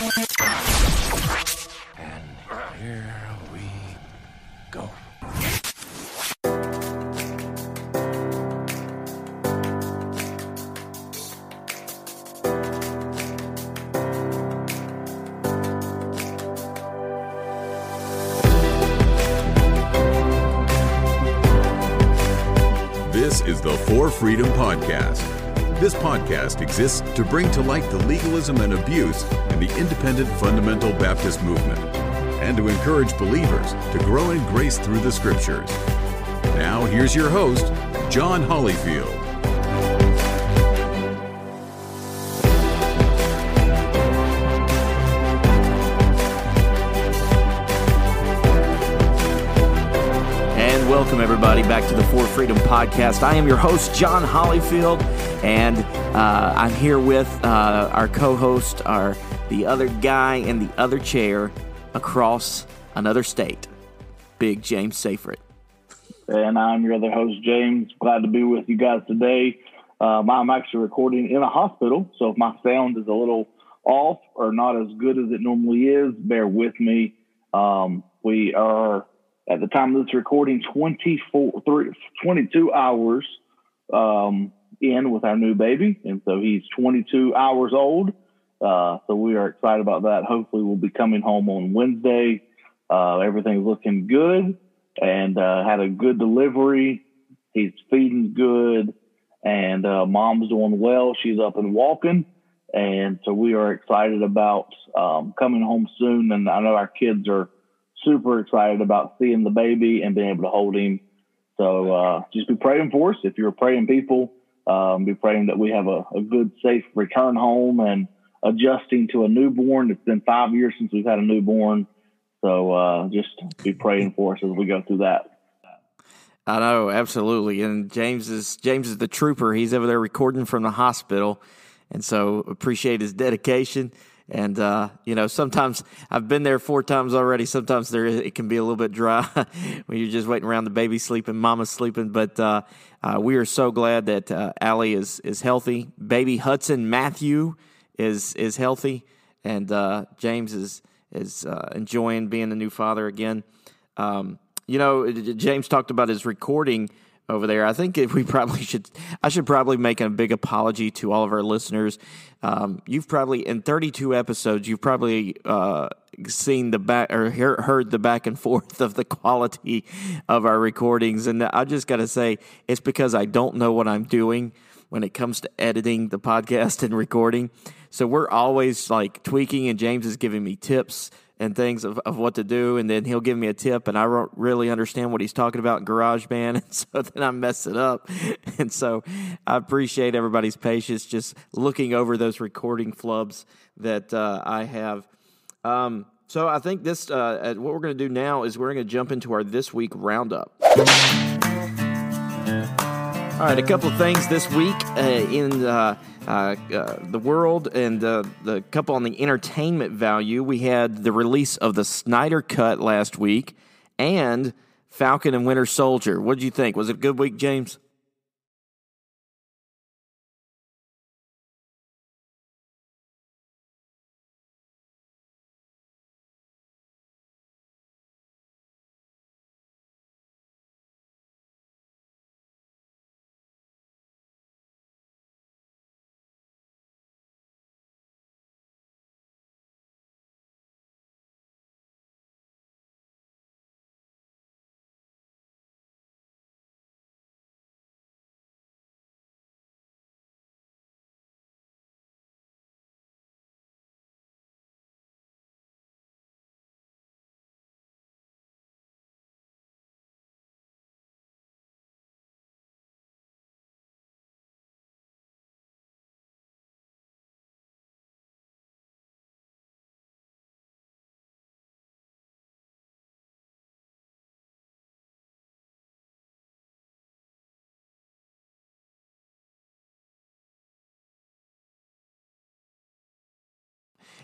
This is the For Freedom Podcast. This podcast exists to bring to light the legalism and abuse in the independent fundamental Baptist movement and to encourage believers to grow in grace through the scriptures. Now, here's your host, John Hollyfield. And welcome, everybody, back to the For Freedom Podcast. I am your host, John Hollyfield, and uh, I'm here with uh, our co host, our the other guy in the other chair across another state, Big James Safrit. and I'm your other host, James. Glad to be with you guys today. Um, I'm actually recording in a hospital, so if my sound is a little off or not as good as it normally is, bear with me. Um, we are, at the time of this recording, 24, three, 22 hours um, in with our new baby, and so he's 22 hours old. Uh, so we are excited about that. Hopefully, we'll be coming home on Wednesday. Uh, everything's looking good and uh, had a good delivery. He's feeding good, and uh, mom's doing well. She's up and walking, and so we are excited about um, coming home soon. And I know our kids are super excited about seeing the baby and being able to hold him. So uh, just be praying for us. If you're praying people, um, be praying that we have a, a good, safe return home and adjusting to a newborn. It's been five years since we've had a newborn. So uh, just be praying for us as we go through that. I know, absolutely. And James is James is the trooper. He's over there recording from the hospital, and so appreciate his dedication. And uh, you know, sometimes I've been there four times already. Sometimes there it can be a little bit dry when you're just waiting around the baby sleeping, mama's sleeping. But uh, uh, we are so glad that uh, Allie is is healthy. Baby Hudson Matthew is is healthy, and uh, James is is uh, enjoying being a new father again. Um, you know, James talked about his recording over there. I think we probably should, I should probably make a big apology to all of our listeners. Um, you've probably in 32 episodes, you've probably uh, seen the back or hear, heard the back and forth of the quality of our recordings, and I just got to say, it's because I don't know what I'm doing when it comes to editing the podcast and recording. So we're always like tweaking, and James is giving me tips and things of, of what to do, and then he'll give me a tip, and I don't really understand what he's talking about in GarageBand, and so then I mess it up. And so I appreciate everybody's patience just looking over those recording flubs that uh, I have. Um, so I think this, uh, what we're going to do now is we're going to jump into our this week roundup. All right, a couple of things this week uh, in uh, uh, uh, the world and uh, the couple on the entertainment value. We had the release of the Snyder Cut last week and Falcon and Winter Soldier. What did you think? Was it a good week, James?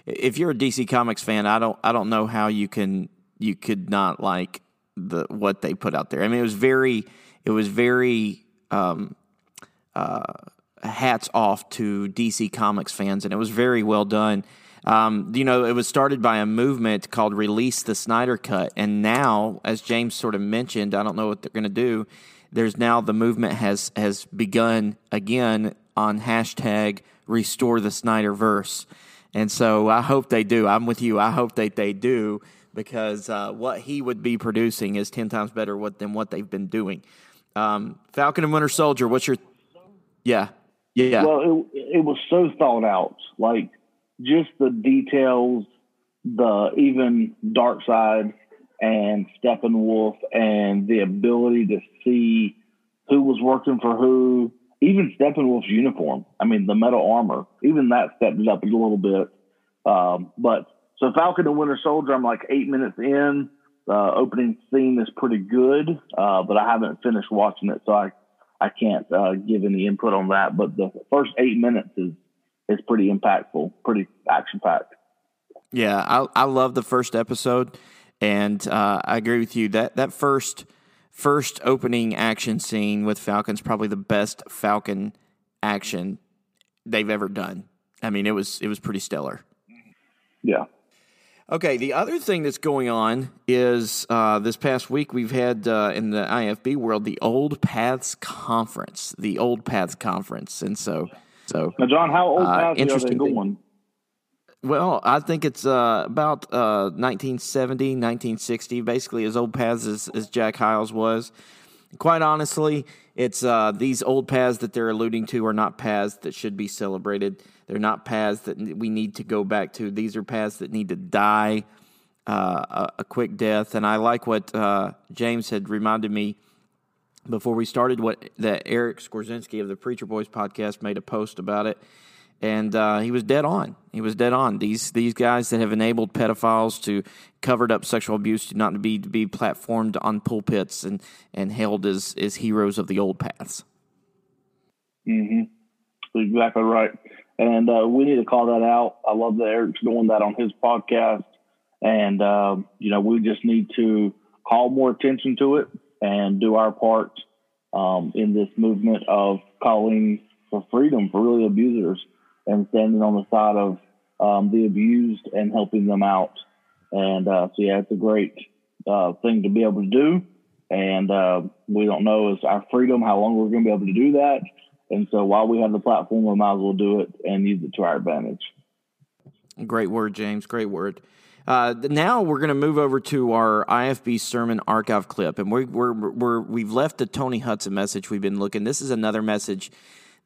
If you're a DC Comics fan, I don't I don't know how you can you could not like the what they put out there. I mean, it was very it was very um, uh, hats off to DC Comics fans, and it was very well done. Um, you know, it was started by a movement called Release the Snyder Cut. And now, as James sort of mentioned, I don't know what they're going to do. There's now the movement has has begun again on hashtag Restore the Snyderverse. And so I hope they do. I'm with you. I hope that they do because uh, what he would be producing is 10 times better what, than what they've been doing. Um, Falcon and Winter Soldier, what's your. Yeah. Yeah. Well, it, it was so thought out. Like, just the details, the even Darkseid and Steppenwolf, and the ability to see who was working for who. Even Steppenwolf's uniform. I mean, the metal armor. Even that stepped it up a little bit. Um, but so Falcon and Winter Soldier, I'm like eight minutes in. The opening scene is pretty good, uh, but I haven't finished watching it, so I I can't uh, give any input on that. But the first eight minutes is is pretty impactful, pretty action packed. Yeah, I I love the first episode, and uh, I agree with you that that first first opening action scene with Falcon's probably the best Falcon action they've ever done. I mean, it was it was pretty stellar. Yeah. Okay, the other thing that's going on is uh, this past week we've had uh, in the IFB world the Old Paths Conference, the Old Paths Conference, and so so. Now, John, how old uh, paths are they going? Well, I think it's uh, about 1970, uh, 1960, basically as old paths as, as Jack Hyles was. Quite honestly, it's uh, these old paths that they're alluding to are not paths that should be celebrated. They're not paths that we need to go back to. These are paths that need to die uh, a, a, quick death. And I like what uh, James had reminded me before we started. What that Eric Skwarczynski of the Preacher Boys podcast made a post about it and uh, he was dead on. He was dead on. These these guys that have enabled pedophiles to covered up sexual abuse to not be to be platformed on pulpits and and hailed as as heroes of the old paths. Mm-hmm. Exactly right. And uh, we need to call that out. I love that Eric's doing that on his podcast. And, uh, you know, we just need to call more attention to it and do our part um, in this movement of calling for freedom for really abusers and standing on the side of um, the abused and helping them out. And uh, so, yeah, it's a great uh, thing to be able to do. And uh, we don't know is our freedom how long we're going to be able to do that. And so, while we have the platform, we might as well do it and use it to our advantage. Great word, James. Great word. Uh, now we're going to move over to our IFB sermon archive clip, and we're, we're, we're, we've left the Tony Hudson message we've been looking. This is another message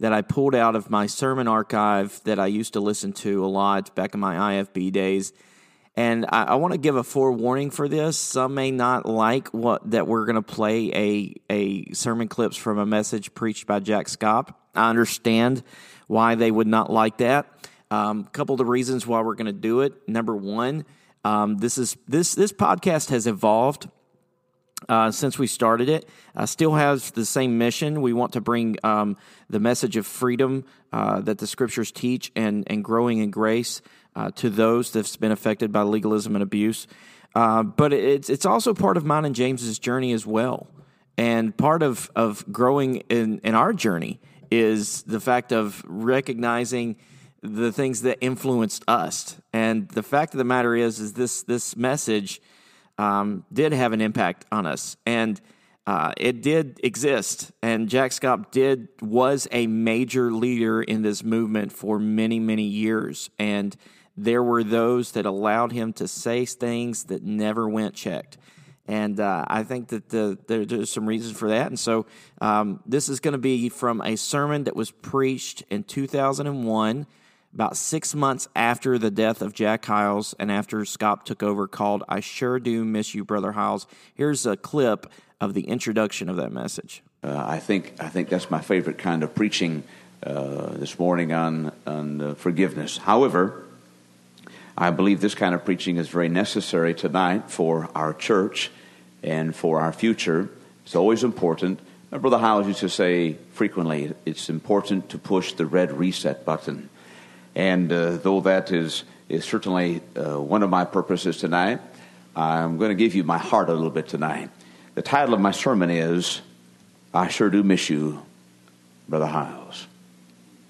that I pulled out of my sermon archive that I used to listen to a lot back in my IFB days. And I, I want to give a forewarning for this. Some may not like what that we're going to play a a sermon clips from a message preached by Jack Schaap. I understand why they would not like that. A um, couple of the reasons why we're going to do it. Number one, um, this is this this podcast has evolved uh, since we started it. Uh, still has the same mission. We want to bring um, the message of freedom uh, that the scriptures teach and, and growing in grace uh, to those that's been affected by legalism and abuse. Uh, but it's it's also part of mine and James's journey as well. And part of, of growing in, in our journey is the fact of recognizing the things that influenced us. And the fact of the matter is, is this this message um, did have an impact on us, and uh, it did exist. And Jack Schaap did was a major leader in this movement for many many years, and there were those that allowed him to say things that never went checked. And uh, I think that the, there, there's some reason for that. And so um, this is going to be from a sermon that was preached in 2001 about six months after the death of Jack Hyles and after Schaap took over, called I Sure Do Miss You, Brother Hyles. Here's a clip of the introduction of that message. Uh, I, think, I think that's my favorite kind of preaching uh, this morning on, on uh, forgiveness. However, I believe this kind of preaching is very necessary tonight for our church and for our future. It's always important. Brother Hyles used to say frequently, it's important to push the red reset button. And uh, though that is, is certainly uh, one of my purposes tonight, I'm going to give you my heart a little bit tonight. The title of my sermon is I Sure Do Miss You, Brother Hyles.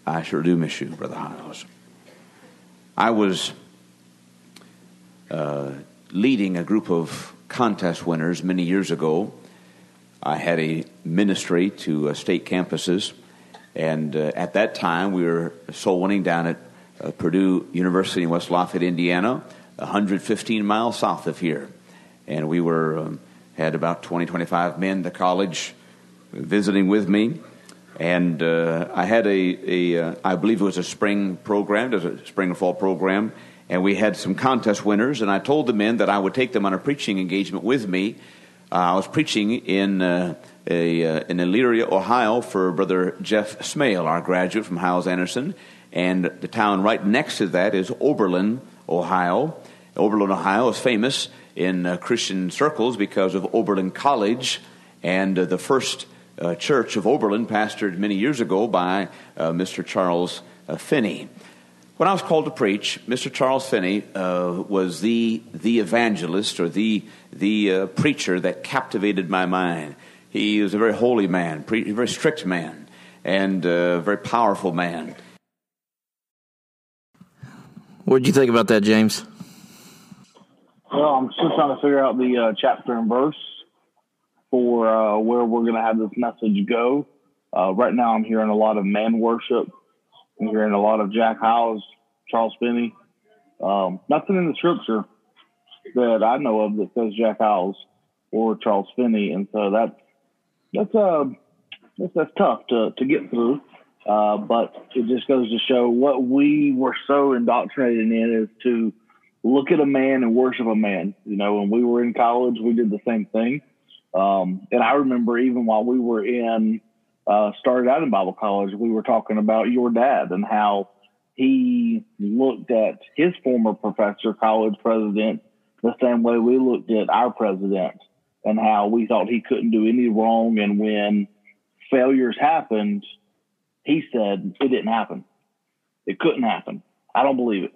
I sure do miss you, Brother Hyles. I was uh, leading a group of contest winners many years ago. I had a ministry to uh, state campuses, and uh, at that time we were soul winning down at uh, Purdue University in West Lafayette, Indiana, 115 miles south of here. And we were um, had about 20, 25 men to college visiting with me. And uh, I had a, a uh, I believe it was a spring program, was a spring and fall program, and we had some contest winners. And I told the men that I would take them on a preaching engagement with me. Uh, I was preaching in uh, a, uh, in Elyria, Ohio, for Brother Jeff Smale, our graduate from Hyles Anderson, and the town right next to that is Oberlin, Ohio. Oberlin, Ohio is famous in uh, Christian circles because of Oberlin College and the first uh, church of Oberlin, pastored many years ago by uh, Mr. Charles uh, Finney. When I was called to preach, Mr. Charles Finney uh, was the, the evangelist or the, the uh, preacher that captivated my mind. He was a very holy man, pre- a very strict man, and a very powerful man. What did you think about that, James? Well, I'm still trying to figure out the uh, chapter and verse for uh, where we're going to have this message go. Uh, right now, I'm hearing a lot of man worship. I'm hearing a lot of Jack Hyles, Charles Finney. Um, nothing in the scripture that I know of that says Jack Hyles or Charles Finney, and so that's that's uh that's, that's tough to to get through. Uh, but it just goes to show what we were so indoctrinated in is to look at a man and worship a man. You know, when we were in college, we did the same thing. Um, and I remember even while we were in, uh, started out in Bible college, we were talking about your dad and how he looked at his former professor, college president, the same way we looked at our president and how we thought he couldn't do any wrong. And when failures happened, he said it didn't happen. It couldn't happen. I don't believe it.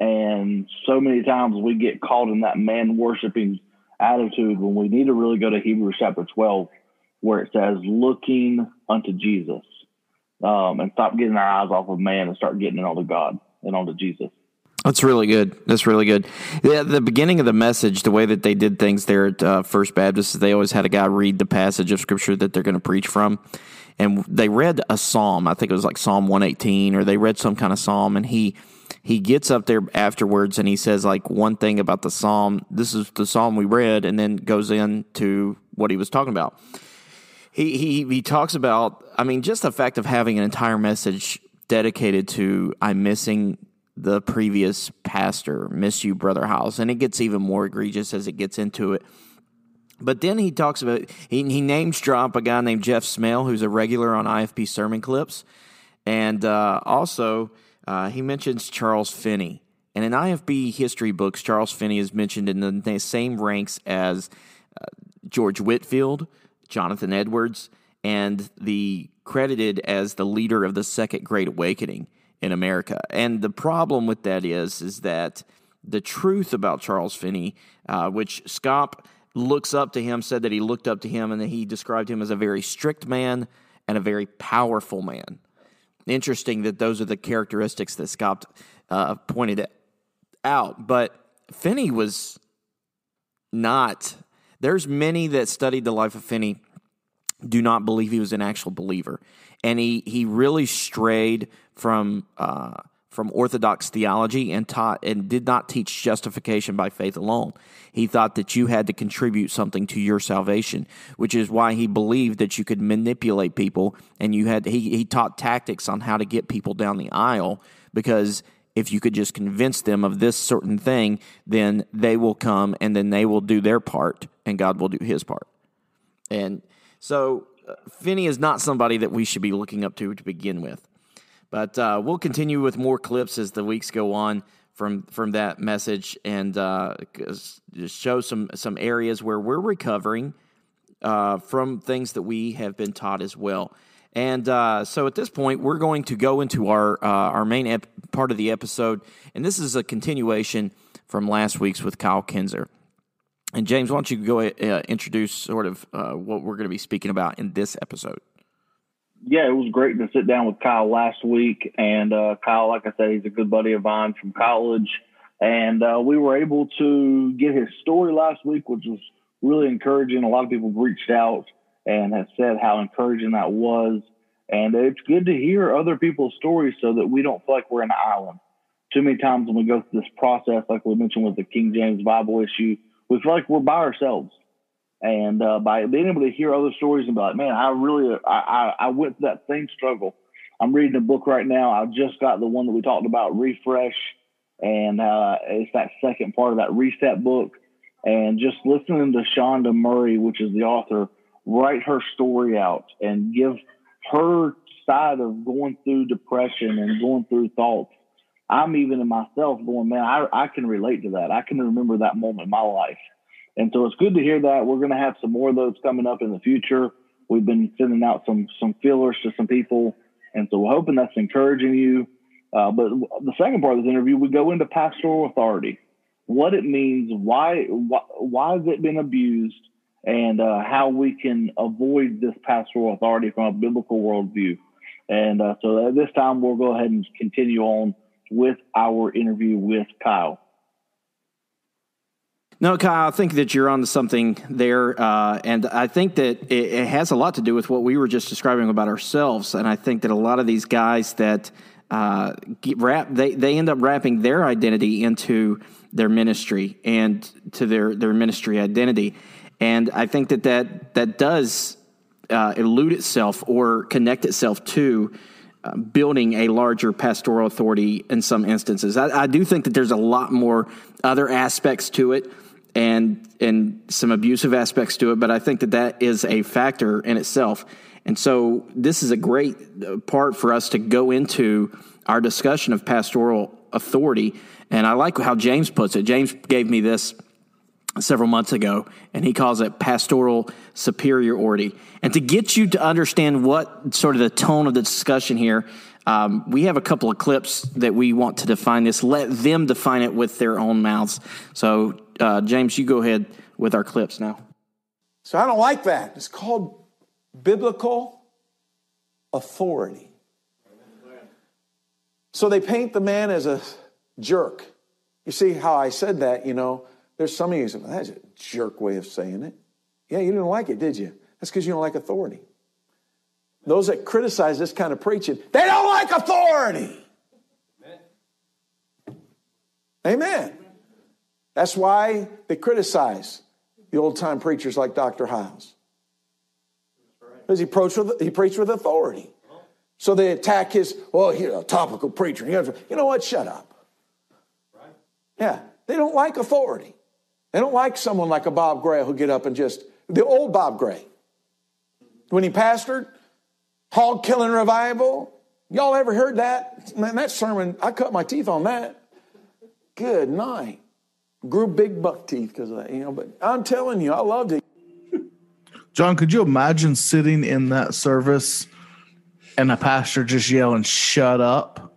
And so many times we get caught in that man worshiping attitude when we need to really go to Hebrews chapter 12, where it says, looking unto Jesus, um, and stop getting our eyes off of man and start getting it onto God and onto Jesus. That's really good. That's really good. Yeah, the beginning of the message, the way that they did things there at uh, First Baptist, they always had a guy read the passage of scripture that they're going to preach from. And they read a psalm. I think it was like Psalm 118, or they read some kind of psalm, and he he gets up there afterwards and he says like one thing about the psalm. This is the psalm we read, and then goes into what he was talking about. He he he talks about. I mean, just the fact of having an entire message dedicated to I'm missing the previous pastor, miss you, brother House, and it gets even more egregious as it gets into it. But then he talks about he, he names drop a guy named Jeff Smale, who's a regular on IFB sermon clips, and uh, also uh, he mentions Charles Finney. And in IFB history books, Charles Finney is mentioned in the same ranks as uh, George Whitefield, Jonathan Edwards, and the credited as the leader of the Second Great Awakening in America. And the problem with that is, is that the truth about Charles Finney, uh, which Schaap looks up to him, said that he looked up to him, and that he described him as a very strict man and a very powerful man interesting that those are the characteristics that Schaap uh, pointed out. But Finney was not. There's many that studied the life of Finney do not believe he was an actual believer, and he he really strayed from uh, from Orthodox theology and taught and did not teach justification by faith alone. He thought that you had to contribute something to your salvation, which is why he believed that you could manipulate people and you had he, he taught tactics on how to get people down the aisle because if you could just convince them of this certain thing, then they will come and then they will do their part and God will do his part. And so uh, Finney is not somebody that we should be looking up to to begin with. But uh, we'll continue with more clips as the weeks go on from from that message and uh, show some some areas where we're recovering uh, from things that we have been taught as well. And uh, so at this point, we're going to go into our uh, our main ep- part of the episode, and this is a continuation from last week's with Kyle Kinzer. And James, why don't you go uh, introduce sort of what we're going to be speaking about in this episode? Yeah, it was great to sit down with Kyle last week. And uh, Kyle, like I said, he's a good buddy of mine from college. And uh, we were able to get his story last week, which was really encouraging. A lot of people reached out and have said how encouraging that was. And it's good to hear other people's stories so that we don't feel like we're an island. Too many times when we go through this process, like we mentioned with the King James Bible issue, we feel like we're by ourselves. And uh, by being able to hear other stories and be like, man, I really, I, I, I went through that same struggle. I'm reading a book right now. I just got the one that we talked about, Refresh, and uh, it's that second part of that Reset book. And just listening to Shona Murray, which is the author, write her story out and give her side of going through depression and going through thoughts. I'm even in myself going, man, I, I can relate to that. I can remember that moment in my life. And so it's good to hear that. We're going to have some more of those coming up in the future. We've been sending out some some feelers to some people, and so we're hoping that's encouraging you. Uh, but the second part of this interview, we go into pastoral authority, what it means, why why, why has it been abused, and uh, how we can avoid this pastoral authority from a biblical worldview. And uh, so at this time, we'll go ahead and continue on with our interview with Kyle. No, Kyle, I think that you're on to something there. Uh, and I think that it, it, has a lot to do with what we were just describing about ourselves. And I think that a lot of these guys that uh, wrap, they, they end up wrapping their identity into their ministry and to their, their ministry identity. And I think that that, that does uh, elude itself or connect itself to uh, building a larger pastoral authority in some instances. I, I, do think that there's a lot more other aspects to it and and some abusive aspects to it, but I think that that is a factor in itself. And so this is a great uh, part for us to go into our discussion of pastoral authority. And I like how James puts it. James gave me this several months ago, and he calls it pastoral superiority. And to get you to understand what sort of the tone of the discussion here, um, we have a couple of clips that we want to define this. Let them define it with their own mouths. So, uh, James, you go ahead with our clips now. So I don't like that. It's called biblical authority. So they paint the man as a jerk. You see how I said that, you know? There's some of you say, that's a jerk way of saying it. Yeah, you didn't like it, did you? That's because you don't like authority. Those that criticize this kind of preaching, they don't like authority. Amen. That's why they criticize the old time preachers like Dr. Hyles. Because he preached with, he preached with authority. Uh-huh. So they attack his, well, he's a topical preacher. You know what? Shut up. Yeah, they don't like authority. They don't like someone like a Bob Gray who get up and just, the old Bob Gray. When he pastored, hog killing revival. Y'all ever heard that? Man, that sermon, I cut my teeth on that. Good night. Grew big buck teeth because of that, you know, but I'm telling you, I loved it. John, could you imagine sitting in that service and a pastor just yelling, shut up?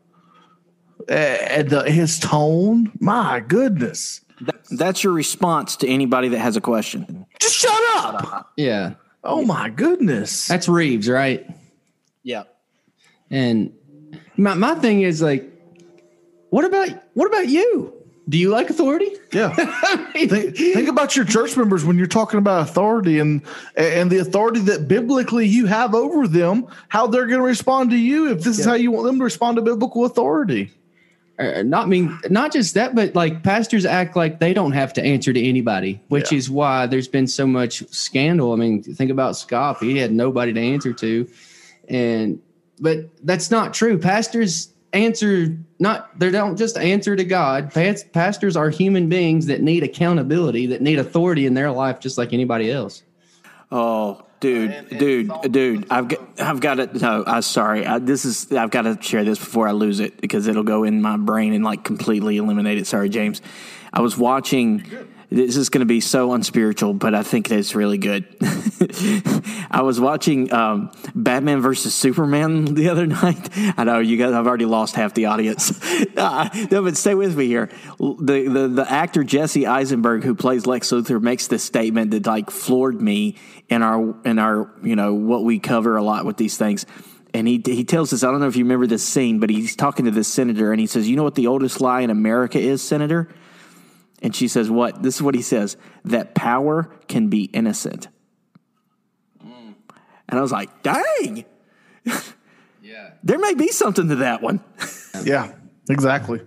And the, his tone, my goodness. That's your response to anybody that has a question. Just shut up. Yeah. Oh my goodness. That's Reeves, right? Yeah. And my my thing is like, what about what about you? Do you like authority? Yeah. think, think about your church members when you're talking about authority and and the authority that biblically you have over them, how they're going to respond to you if this yeah. is how you want them to respond to biblical authority. Uh, not mean not just that, but like pastors act like they don't have to answer to anybody, which yeah. is why there's been so much scandal. I mean, think about Schaap; he had nobody to answer to, and but that's not true. Pastors answer not they don't just answer to God. Pastors are human beings that need accountability, that need authority in their life, just like anybody else. Oh, dude, dude, dude! I've got, I've got to. No, I'm sorry. I, this is I've got to share this before I lose it because it'll go in my brain and like completely eliminate it. Sorry, James. I was watching this is going to be so unspiritual, but I think it's really good. I was watching um, Batman versus Superman the other night. I know you guys, I've already lost half the audience. uh, no, but stay with me here. The, the, the actor Jesse Eisenberg, who plays Lex Luthor, makes this statement that like floored me in our, in our, you know, what we cover a lot with these things. and he he tells us I don't know if you remember this scene, but he's talking to this senator, and he says, "You know what the oldest lie in America is, Senator?" And she says, "What?" This is what he says: that power can be innocent. Mm. And I was like, "Dang." Yeah. There may be something to that one. Yeah, exactly.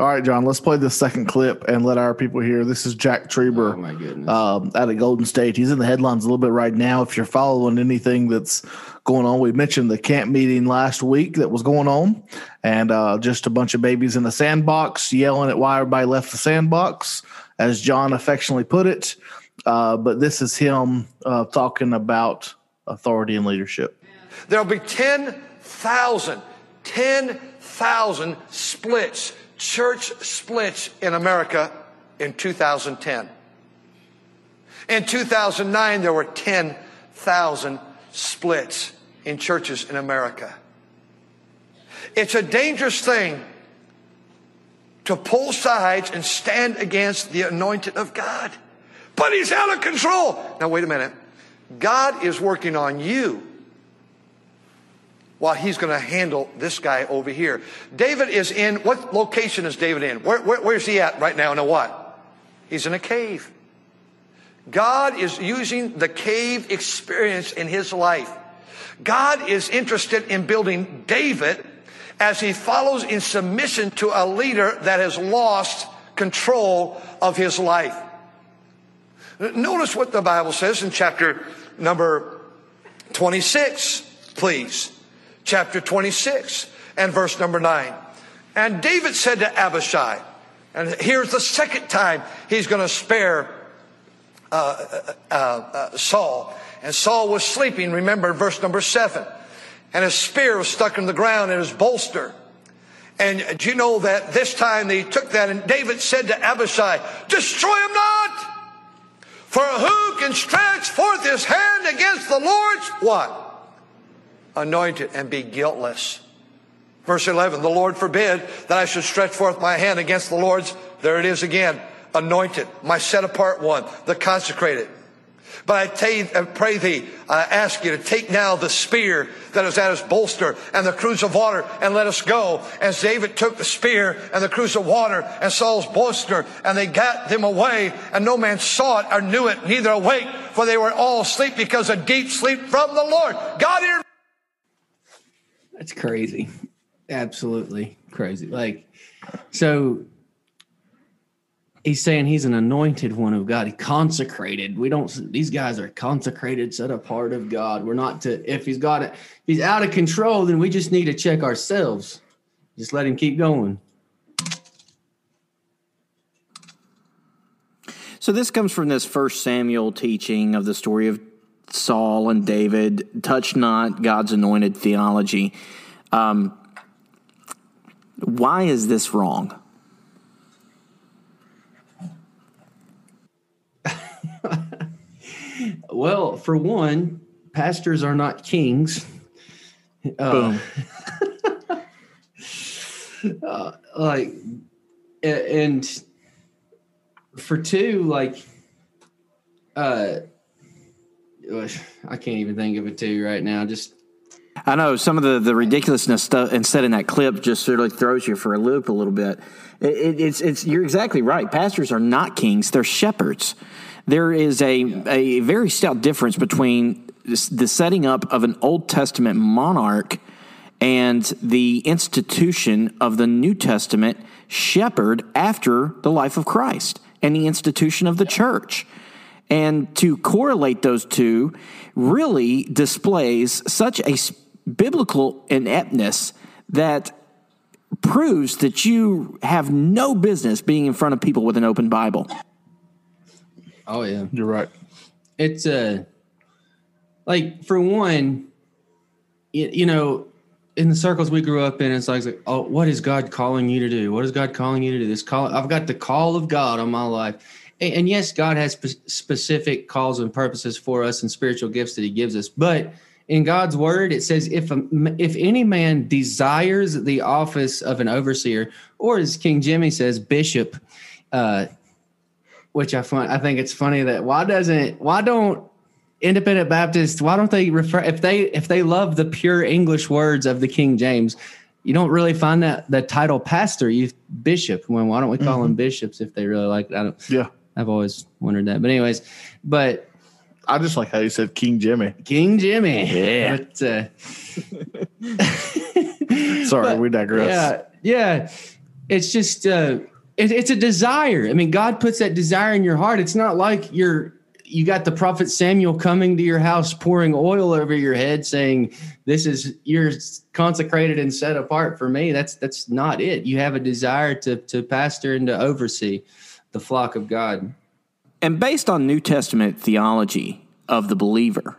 All right, John, let's play the second clip and let our people hear. This is Jack Trieber Oh my goodness. um, out of Golden State. He's in the headlines a little bit right now. If you're following anything that's going on, we mentioned the camp meeting last week that was going on, and uh, just a bunch of babies in the sandbox yelling at why everybody left the sandbox, as John affectionately put it. Uh, but this is him uh, talking about authority and leadership. There'll be 10,000, 10,000 splits, church splits in America in 2010. In 2009, there were 10,000 splits in churches in America. It's a dangerous thing to pull sides and stand against the anointed of God. But he's out of control. Now, wait a minute. God is working on you while he's going to handle this guy over here. David is in, what location is David in? Where, where, where's he at right now? Know what? He's in a cave. God is using the cave experience in his life. God is interested in building David as he follows in submission to a leader that has lost control of his life. Notice what the Bible says in chapter number 26, please. Chapter 26 and verse number 9. And David said to Abishai, and here's the second time he's going to spare uh, uh, uh, Saul. And Saul was sleeping, remember verse number 7. And his spear was stuck in the ground in his bolster. And do you know that this time they took that and David said to Abishai, destroy him not! For who can stretch forth his hand against the Lord's what? Anointed and be guiltless. Verse 11, the Lord forbid that I should stretch forth my hand against the Lord's. There it is again. Anointed, my set apart one, the consecrated. But I, ta- I pray thee, I ask you to take now the spear that is at his bolster and the cruse of water and let us go. As David took the spear and the cruse of water and Saul's bolster and they got them away and no man saw it or knew it, neither awake, for they were all asleep because a deep sleep from the Lord. God That's crazy. Absolutely crazy. Like, so he's saying he's an anointed one of God. He consecrated. We don't, these guys are consecrated, set apart of God. We're not to, if he's got it, if he's out of control, then we just need to check ourselves. Just let him keep going. So this comes from this first Samuel teaching of the story of Saul and David. Touch not God's anointed theology. Um, why is this wrong? Well, for one, pastors are not kings. Uh, uh, like, and for two, like, uh, I can't even think of it two right now. Just I know some of the, the ridiculousness stuff and said in that clip just sort of throws you for a loop a little bit. It, it, it's it's you're exactly right. Pastors are not kings; they're shepherds. There is a a very stout difference between this- the setting up of an Old Testament monarch and the institution of the New Testament shepherd after the life of Christ and the institution of the church. And to correlate those two really displays such a biblical ineptness that proves that you have no business being in front of people with an open Bible. oh yeah, You're right. it's uh like for one you, you know in the circles we grew up in it's like, it's like, oh what is god calling you to do what is god calling you to do this call i've got the call of god on my life and, yes god has spe- specific calls and purposes for us and spiritual gifts that he gives us but in god's word it says if a, if any man desires the office of an overseer or as king jimmy says bishop uh which I find I think it's funny that why doesn't why don't independent Baptists, why don't they refer if they if they love the pure English words of the King James, you don't really find that the title pastor, you bishop. Well, why don't we call them bishops if they really like I don't Yeah. I've always wondered that. But anyways, but I just like how you said King Jimmy. King Jimmy. Yeah. But, uh, Sorry, But, we digress. Yeah, yeah. It's just uh, it, it's a desire. I mean, God puts that desire in your heart. It's not like you're you got the prophet Samuel coming to your house, pouring oil over your head, saying, "This is you're consecrated and set apart for me." That's that's not it. You have a desire to to pastor and to oversee the flock of God. And based on New Testament theology of the believer,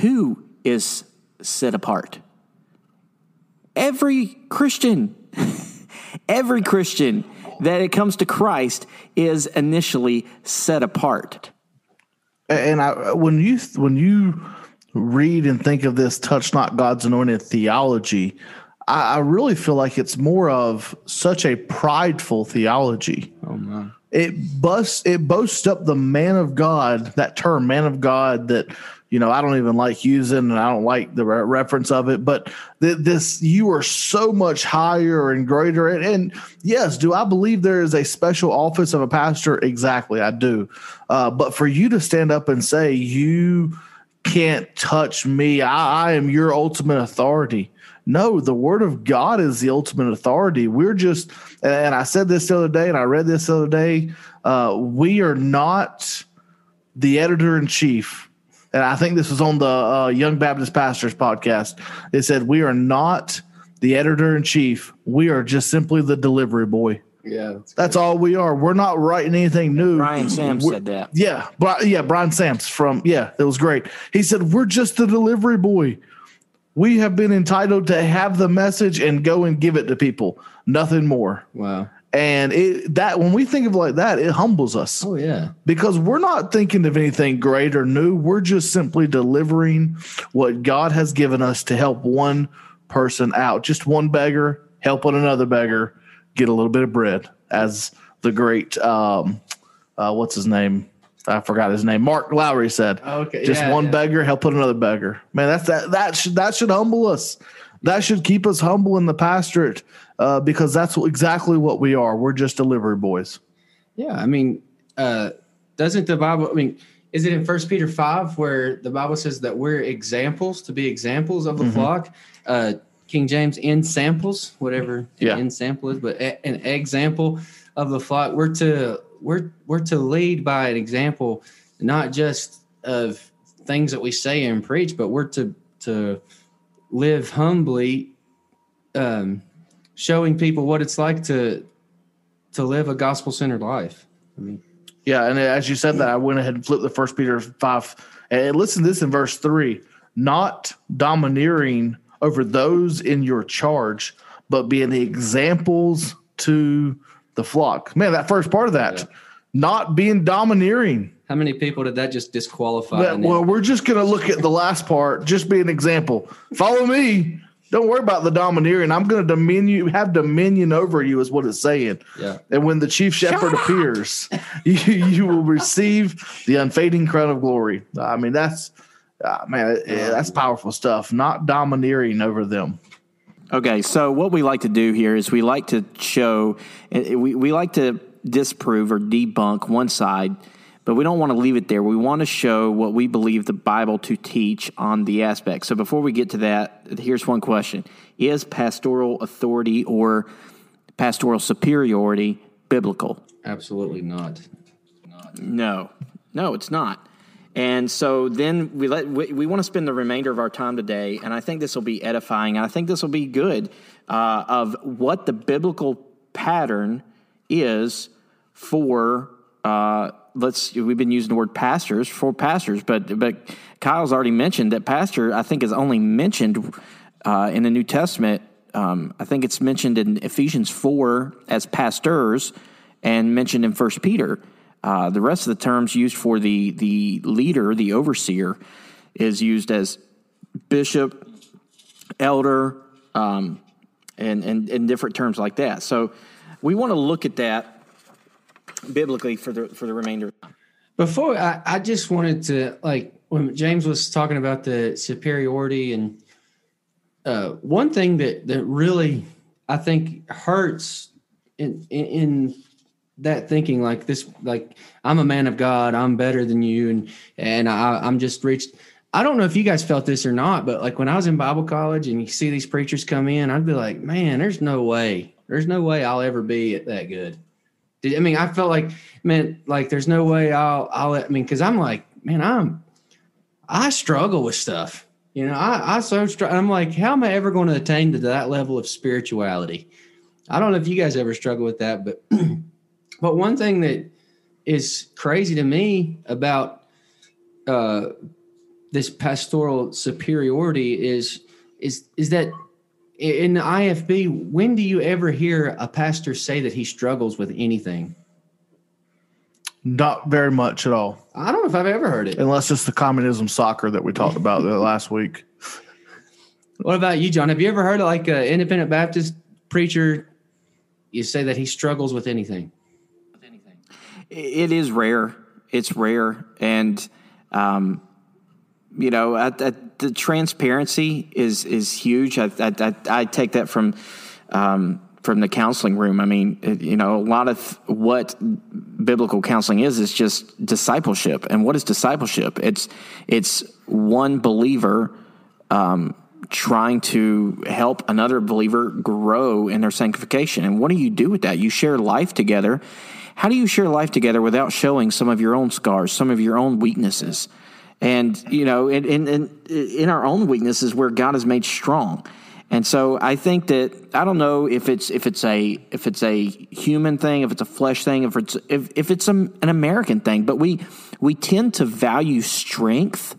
who is set apart? Every Christian, every Christian that it comes to Christ is initially set apart. And I, when you when you read and think of this "touch not God's anointed" theology, I, I really feel like it's more of such a prideful theology. Oh man. It busts it boasts up the man of God. That term, man of God, that you know I don't even like using, and I don't like the re- reference of it. But th- this, you are so much higher and greater. And, and yes, do I believe there is a special office of a pastor? Exactly, I do. Uh, but for you to stand up and say you can't touch me, I, I am your ultimate authority. No, the word of God is the ultimate authority. We're just, and I said this the other day, and I read this the other day. Uh, we are not the editor in chief. And I think this was on the uh, Young Baptist Pastors podcast. It said, We are not the editor in chief. We are just simply the delivery boy. Yeah. That's all we are. We're not writing anything new. Brian Sam said that. Yeah, Bri- yeah, Brian Sams from yeah, it was great. He said, "We're just the delivery boy. We have been entitled to have the message and go and give it to people, nothing more." Wow. And it that when we think of it like that, it humbles us Oh yeah. because we're not thinking of anything great or new. We're just simply delivering what God has given us to help one person out. Just one beggar helping another beggar get a little bit of bread, as the great um, uh, what's his name? I forgot his name. Mark Lowry said. Okay, Just yeah, one yeah. beggar put another beggar. Man, that's that that should that should humble us. That should keep us humble in the pastorate uh, because that's exactly what we are. We're just delivery boys. Yeah, I mean, uh, doesn't the Bible? I mean, is it in First Peter five where the Bible says that we're examples to be examples of the Mm-hmm. flock? Uh, King James in samples, whatever Yeah. in sample is, but a, an example of the flock. We're to we're we're to lead by an example, not just of things that we say and preach, but we're to to live humbly, um, showing people what it's like to to live a gospel centered life. I mean, Yeah, and as you said that, I went ahead and flipped the first Peter five. And listen to this in verse three: not domineering over those in your charge, but being the examples to the flock. Man, that first part of that, Yeah. not being domineering. how many people did that just disqualify? That- well, we're just going to look at the last part, just be an example. Follow me. Don't worry about the domineering. I'm going to dominion, have dominion over you, is what it's saying. Yeah. And when the chief shepherd appears, you, you will receive the unfading crown of glory. I mean, that's, uh, man, eh, that's powerful stuff. Not domineering over them. Okay, so what we like to do here is we like to show, eh, we, we like to disprove or debunk one side, but we don't want to leave it there. We want to show what we believe the Bible to teach on the aspect. So before we get to that, here's one question Is pastoral authority or pastoral superiority biblical? absolutely not. No, no, it's not. And so then we let we, we want to spend the remainder of our time today, and I think this will be edifying. And I think this will be good uh, of what the biblical pattern is for. Uh, let's we've been using the word pastors for pastors, but but Kyle's already mentioned that pastor I think is only mentioned uh, in the New Testament. Um, I think it's mentioned in Ephesians four as pastors, and mentioned in First Peter. Uh, the rest of the terms used for the the leader, the overseer, is used as bishop, elder, um, and, and and different terms like that. So we want to look at that biblically for the for the remainder. Before I, I just wanted to like when James was talking about the superiority and uh, one thing that that really I think hurts in, in in that thinking like this like I'm a man of God I'm better than you and and I, I'm just reached I don't know if you guys felt this or not but like when I was in Bible college and you see these preachers come in I'd be like man there's no way there's no way I'll ever be that good I mean I felt like man like there's no way I'll I'll I mean because I'm like man I'm I struggle with stuff you know, I, I so str- I'm like, how am I ever going to attain to that level of spirituality? I don't know if you guys ever struggle with that, but but one thing that is crazy to me about uh, this pastoral superiority is is is that in the IFB, when do you ever hear a pastor say that he struggles with anything? Not very much at all. I don't know if I've ever heard it. Unless it's the communism soccer that we talked about the last week. What about you, John? Have you ever heard of like an independent Baptist preacher? You say that he struggles with anything. It is rare. It's rare, and um, you know, the transparency is is huge. I, I, I take that from um, from the counseling room. I mean, you know, a lot of what biblical counseling is is just discipleship. And what is discipleship? It's it's one believer um, trying to help another believer grow in their sanctification. And what do you do with that? You share life together. How do you share life together without showing some of your own scars, some of your own weaknesses? And you know, in in, in our own weaknesses, where God is made strong. And so I think that I don't know if it's if it's a if it's a human thing, if it's a flesh thing, if it's if, if it's a, an American thing, but we we tend to value strength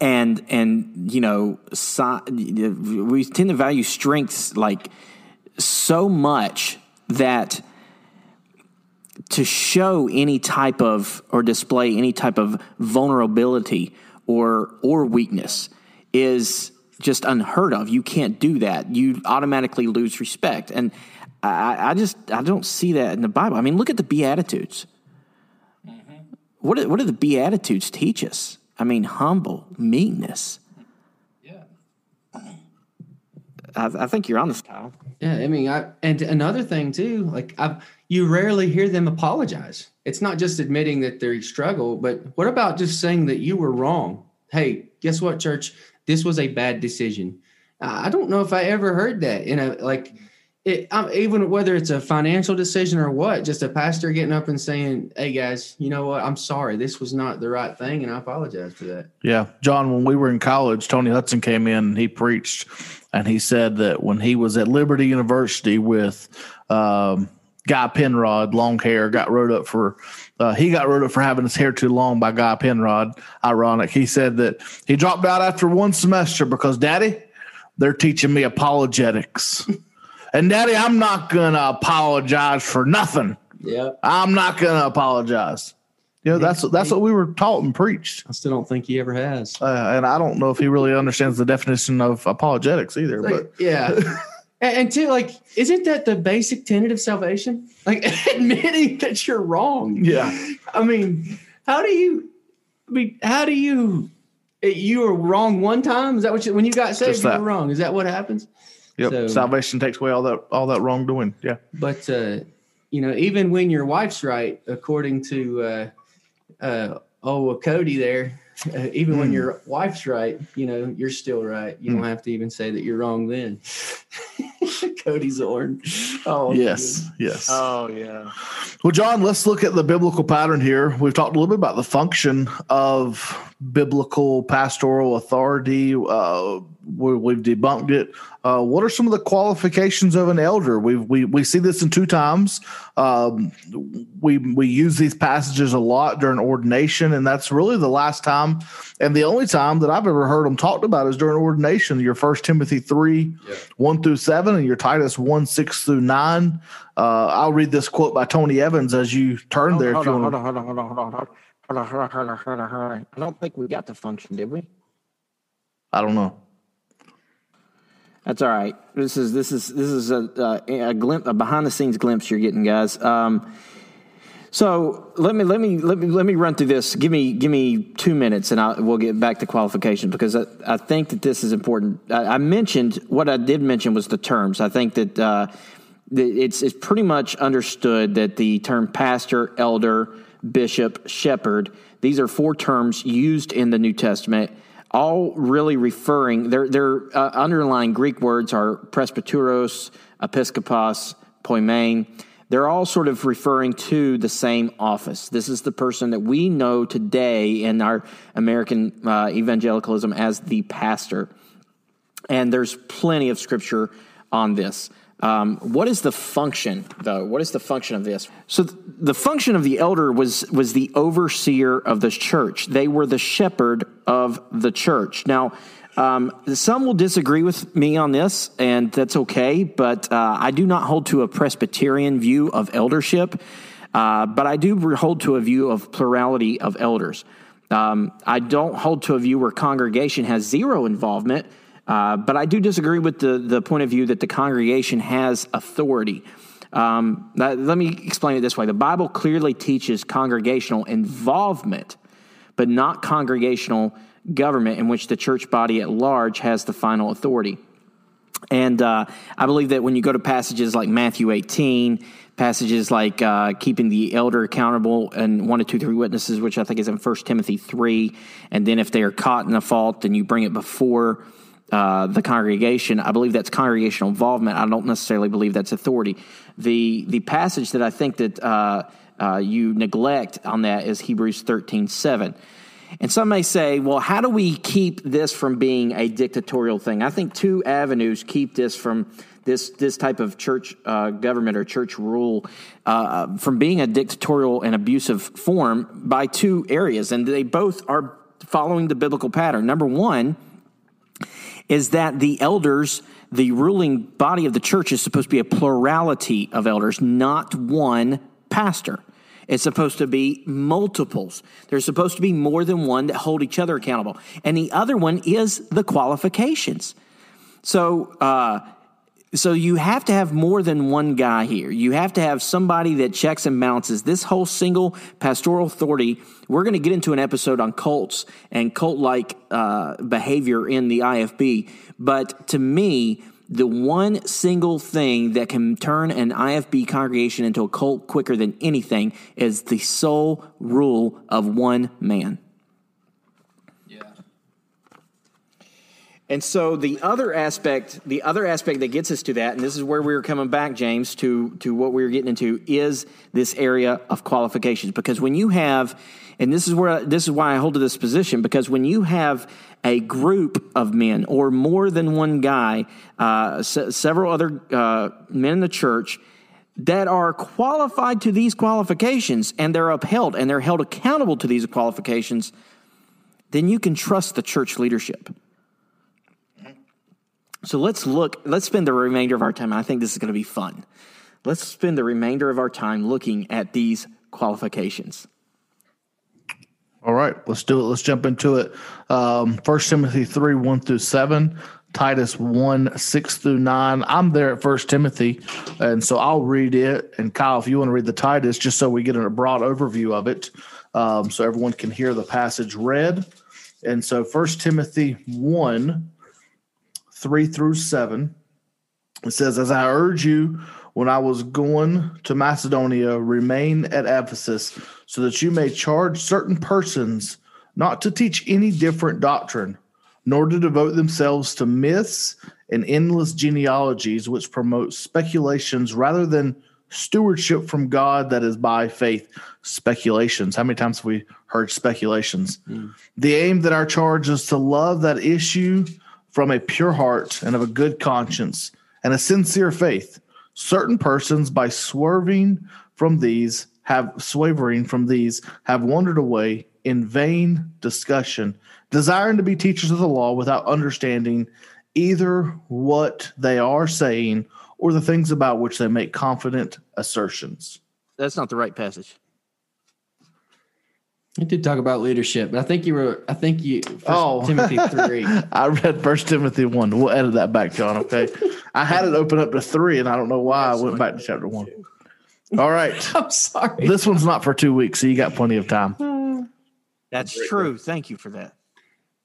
and and you know so, we tend to value strengths like so much that to show any type of or display any type of vulnerability or or weakness is just unheard of. You can't do that. You automatically lose respect. And I, I just I don't see that in the Bible. I mean, look at the Beatitudes. Mm-hmm. What do, what do the Beatitudes teach us? I mean, humble, meekness. Yeah. I, I think you're on this, Kyle. Yeah, I mean, I and another thing too, like I, you rarely hear them apologize. It's not just admitting that they struggle, but what about just saying that you were wrong? Hey, guess what, church? this was a bad decision. I don't know if I ever heard that in a like it, um, even whether it's a financial decision or what, just a pastor getting up and saying, "Hey guys, you know what? I'm sorry. This was not the right thing, and I apologize for that." Yeah, John. When we were in college, Tony Hutson came in and he preached, and he said that when he was at Liberty University with um, Guy Penrod, long hair, got wrote up for uh, he got wrote up for having his hair too long by Guy Penrod. Ironic. He said that he dropped out after one semester because, Daddy, they're teaching me apologetics. and, Daddy, I'm not going to apologize for nothing. Yeah. I'm not going to apologize. You know, that's that's what we were taught and preached. I still don't think he ever has. Uh, and I don't know if he really understands the definition of apologetics either. Like, but yeah. And, and two, like, isn't that the basic tenet of salvation? Like admitting that you're wrong. Yeah. I mean, how do you? I mean, how do you? You were wrong one time. Is that what you? When you got saved, you were wrong. Is that what happens? Yep. So, Salvation takes away all that all that wrongdoing. Yeah. But uh, you know, even when your wife's right, according to uh, uh, oh Cody there, uh, even mm. when hmm. your wife's right, you know, you're still right. You mm. don't have to even say that you're wrong then. Cody Zorn. Oh, yes, yes. Oh, yeah. Well, John, let's look at the biblical pattern here. We've talked a little bit about the function of biblical pastoral authority. Uh, we, have debunked it. Uh, what are some of the qualifications of an elder? We we we see this in two times. Um, we we use these passages a lot during ordination, and that's really the last time and the only time that I've ever heard them talked about is during ordination. Your First Timothy three yeah. one through seven, and your Titus one six through nine. Uh, I'll read this quote by Tony Evans as you turn hold there. Hold on, hold on, hold on, hold on, hold on, hold on. I don't think we got the function, did we? I don't know. That's all right. This is this is this is a a, a glimpse, a behind the scenes glimpse you're getting, guys. Um, So let me let me let me let me run through this. Give me give me two minutes, and I, we'll get back to qualifications because I, I think that this is important. I, I, mentioned what I did mention was the terms. I think that uh, it's it's pretty much understood that the term pastor, elder, bishop, shepherd. These are four terms used in the New Testament, all really referring. Their their uh, underlying Greek words are presbyteros, episkopos, poimen they're all sort of referring to the same office. This is the person that we know today in our American uh, evangelicalism as the pastor. And there's plenty of scripture on this. Um, what is the function, though? What is the function of this? So, th- the function of the elder was was the overseer of the church. They were the shepherd of the church. Now, um, some will disagree with me on this, and that's okay, but uh, I do not hold to a Presbyterian view of eldership, uh, but I do hold to a view of plurality of elders. Um, I don't hold to a view where congregation has zero involvement, uh, but I do disagree with the, the point of view that the congregation has authority. Um, let me explain it this way the Bible clearly teaches congregational involvement, but not congregational government in which the church body at large has the final authority. And uh, I believe that when you go to passages like Matthew 18, passages like uh, keeping the elder accountable and one or two, three witnesses, which I think is in 1 Timothy 3, and then if they are caught in a fault, then you bring it before uh, the congregation. I believe that's congregational involvement. I don't necessarily believe that's authority. The, the passage that I think that uh, uh, you neglect on that is Hebrews 13 7 and some may say, well, how do we keep this from being a dictatorial thing? I think two avenues keep this from this this type of church uh, government or church rule uh, from being a dictatorial and abusive form by two areas, and they both are following the biblical pattern. Number one is that the elders, the ruling body of the church, is supposed to be a plurality of elders, not one pastor. It's supposed to be multiples. There's supposed to be more than one that hold each other accountable. And the other one is the qualifications. So, uh, so you have to have more than one guy here. You have to have somebody that checks and balances this whole single pastoral authority. We're going to get into an episode on cults and cult-like uh, behavior in the IFB. But to me, the one single thing that can turn an IFB congregation into a cult quicker than anything is the sole rule of one man. And so the other aspect, the other aspect that gets us to that, and this is where we were coming back, James, to to what we were getting into, is this area of qualifications. Because when you have and this is where this is why I hold to this position because when you have a group of men or more than one guy, uh, se- several other uh, men in the church that are qualified to these qualifications and they're upheld and they're held accountable to these qualifications, then you can trust the church leadership. So let's look, let's spend the remainder of our time. I think this is going to be fun. Let's spend the remainder of our time looking at these qualifications. All right, let's do it. Let's jump into it. Um, First Timothy three one through seven, Titus one six through nine. I'm there at First Timothy, and so I'll read it. And Kyle, if you want to read the Titus, just so we get a broad overview of it, um, so everyone can hear the passage read. And so First Timothy one three through seven, it says, "As I urge you." when I was going to Macedonia, remain at Ephesus, so that you may charge certain persons not to teach any different doctrine, nor to devote themselves to myths and endless genealogies which promote speculations rather than stewardship from God that is by faith. Speculations. How many times have we heard speculations? Mm. The aim that our charge is to love that issue from a pure heart and of a good conscience and a sincere faith. Certain persons by swerving from these have swavering from these have wandered away in vain discussion desiring to be teachers of the law without understanding either what they are saying or the things about which they make confident assertions. That's not the right passage you did talk about leadership, but I think you were. I think you. First oh, Timothy three. I read First Timothy one. We'll edit that back, John. Okay. I had it open up to three, and I don't know why I went back to chapter one. All right. I'm sorry. This one's not for two weeks, so you got plenty of time. That's true. Thank you for that.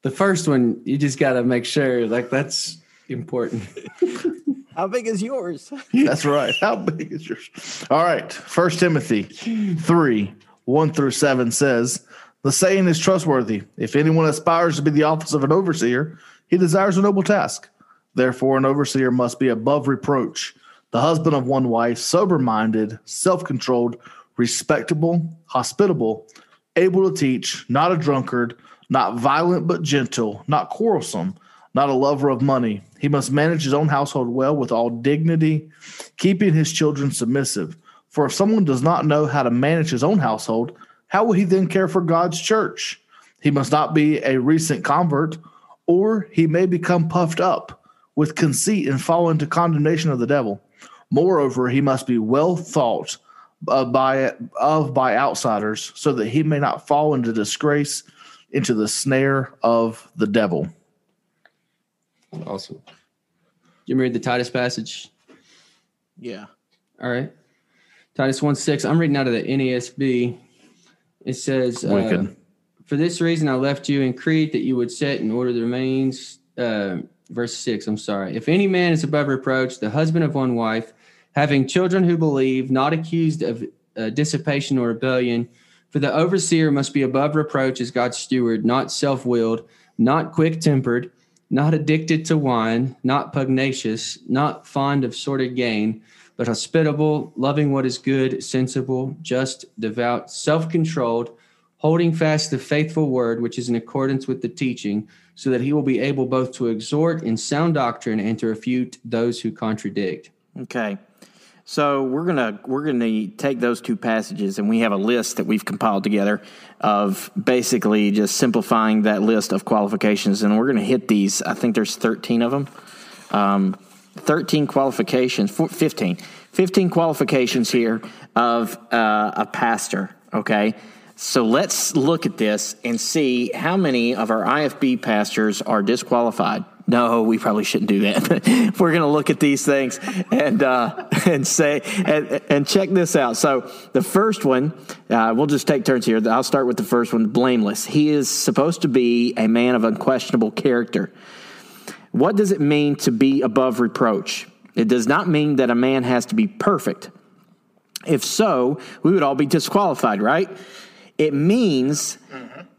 The first one, you just got to make sure, like, that's important. How big is yours? That's right. How big is yours? All right. First Timothy three one through seven says the saying is trustworthy. If anyone aspires to be the office of an overseer, he desires a noble task. Therefore, an overseer must be above reproach, the husband of one wife, sober minded, self controlled, respectable, hospitable, able to teach, not a drunkard, not violent but gentle, not quarrelsome, not a lover of money. He must manage his own household well with all dignity, keeping his children submissive. For if someone does not know how to manage his own household, how will he then care for God's church? He must not be a recent convert, or he may become puffed up with conceit and fall into condemnation of the devil. Moreover, he must be well thought uh, by of by outsiders, so that he may not fall into disgrace, into the snare of the devil. Awesome. You read the Titus passage? Yeah. All right. Titus 1 6. I'm reading out of the NASB. It says, uh, For this reason, I left you in Crete that you would set in order the remains. Uh, verse 6, I'm sorry. If any man is above reproach, the husband of one wife, having children who believe, not accused of uh, dissipation or rebellion, for the overseer must be above reproach as God's steward, not self willed, not quick tempered, not addicted to wine, not pugnacious, not fond of sordid gain, but hospitable, loving what is good, sensible, just, devout, self controlled, holding fast the faithful word which is in accordance with the teaching, so that he will be able both to exhort in sound doctrine and to refute those who contradict. Okay. So we're gonna we're gonna take those two passages, and we have a list that we've compiled together of basically just simplifying that list of qualifications, and we're gonna hit these. I think there's 13 of them. Um, 13 qualifications, 15, 15 qualifications here of uh, a pastor. Okay. So let's look at this and see how many of our IFB pastors are disqualified. No, we probably shouldn't do that. We're going to look at these things and uh, and say and, and, check this out. So the first one, uh, we'll just take turns here. I'll start with the first one. Blameless. He is supposed to be a man of unquestionable character. What does it mean to be above reproach? It does not mean that a man has to be perfect. If so, we would all be disqualified, right? It means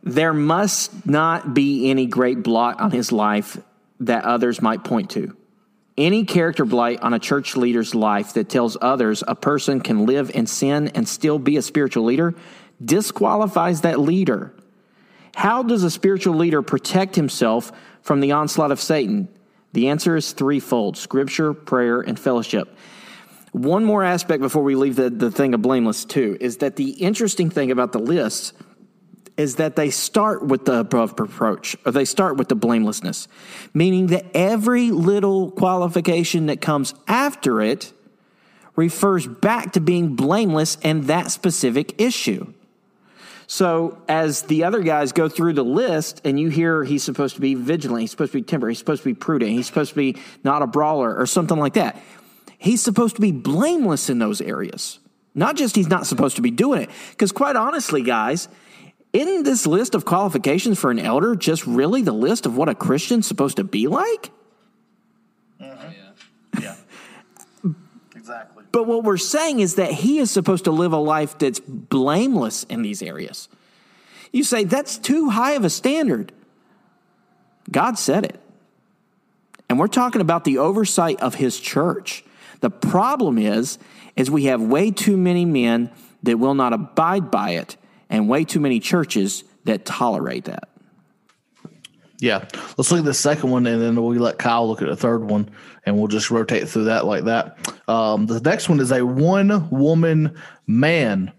there must not be any great blot on his life that others might point to. Any character blight on a church leader's life that tells others a person can live in sin and still be a spiritual leader disqualifies that leader. How does a spiritual leader protect himself from the onslaught of Satan? The answer is threefold scripture, prayer, and fellowship. One more aspect before we leave the, the thing of blameless, too, is that the interesting thing about the list is that they start with the above reproach, or they start with the blamelessness, meaning that every little qualification that comes after it refers back to being blameless and that specific issue. So as the other guys go through the list and you hear he's supposed to be vigilant, he's supposed to be temperate, he's supposed to be prudent, he's supposed to be not a brawler or something like that. He's supposed to be blameless in those areas. Not just he's not supposed to be doing it. Because quite honestly, guys, isn't this list of qualifications for an elder just really the list of what a Christian's supposed to be like? Mm-hmm. Yeah. exactly. But what we're saying is that he is supposed to live a life that's blameless in these areas. You say that's too high of a standard. God said it. And we're talking about the oversight of his church. The problem is is we have way too many men that will not abide by it and way too many churches that tolerate that. Yeah. Let's look at the second one and then we'll let Kyle look at the third one and we'll just rotate through that like that. Um, the next one is a one woman man.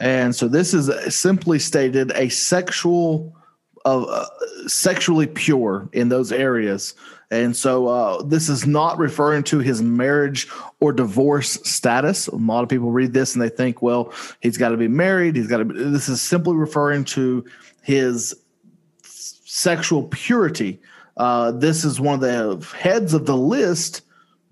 And so this is simply stated a sexual, uh, sexually pure in those areas. And so uh, this is not referring to his marriage or divorce status. A lot of people read this and they think, well, he's got to be married. He's got to. This is simply referring to his sexual purity. Uh, this is one of the heads of the list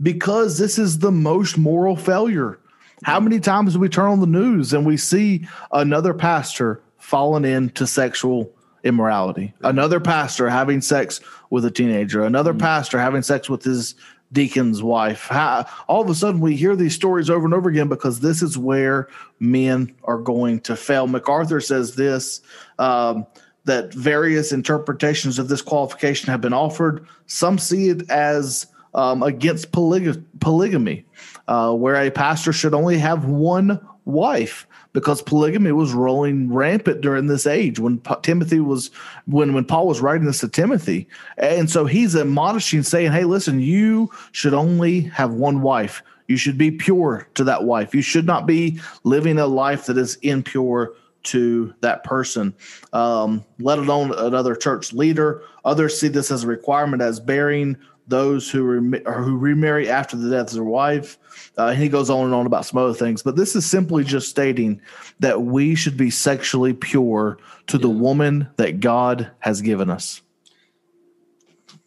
because this is the most moral failure How many times do we turn on the news and we see another pastor falling into sexual immorality? Another pastor having sex with a teenager, another pastor having sex with his deacon's wife. How, all of a sudden, we hear these stories over and over again because this is where men are going to fail. MacArthur says this um, that various interpretations of this qualification have been offered. Some see it as um, against polyg- polygamy, uh, where a pastor should only have one wife because polygamy was rolling rampant during this age when Timothy was when when Paul was writing this to Timothy, and so he's admonishing, saying, "Hey, listen, you should only have one wife. You should be pure to that wife. You should not be living a life that is impure." To that person, um, let alone another church leader. Others see this as a requirement as bearing those who rem- or who remarry after the death of their wife. Uh, and he goes on and on about some other things, but this is simply just stating that we should be sexually pure to the woman that God has given us.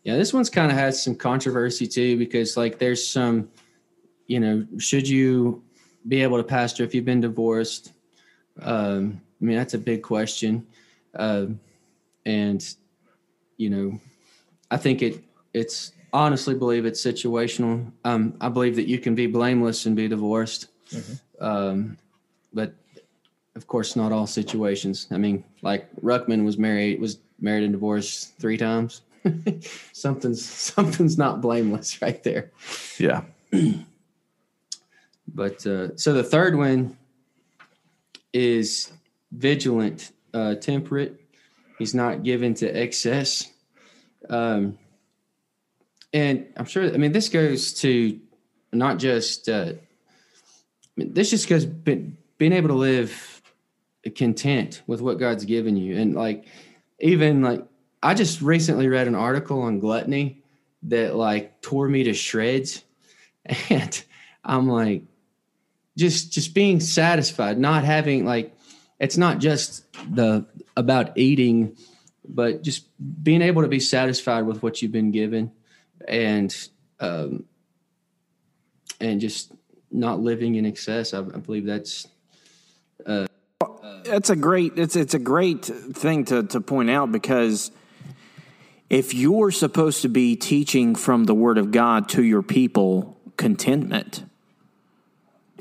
Yeah, this one's kind of has some controversy too because like there's some, you know, should you be able to pastor if you've been divorced? Um, I mean, that's a big question, um, and you know, I think it it's honestly believe it's situational. Um, I believe that you can be blameless and be divorced, um, but of course, not all situations. I mean, like Ruckman was married was married and divorced three times. something's something's not blameless right there. Yeah. But uh, so the third one is vigilant, uh, temperate. He's not given to excess. Um, and I'm sure, I mean, this goes to not just, uh, I mean, this just goes being, being able to live content with what God's given you. And like, even like, I just recently read an article on gluttony that like tore me to shreds. And I'm like, just just being satisfied not having like it's not just the about eating but just being able to be satisfied with what you've been given and um and just not living in excess. I, I believe that's It's a great it's it's a great thing to to point out because if you're supposed to be teaching from the word of God to your people contentment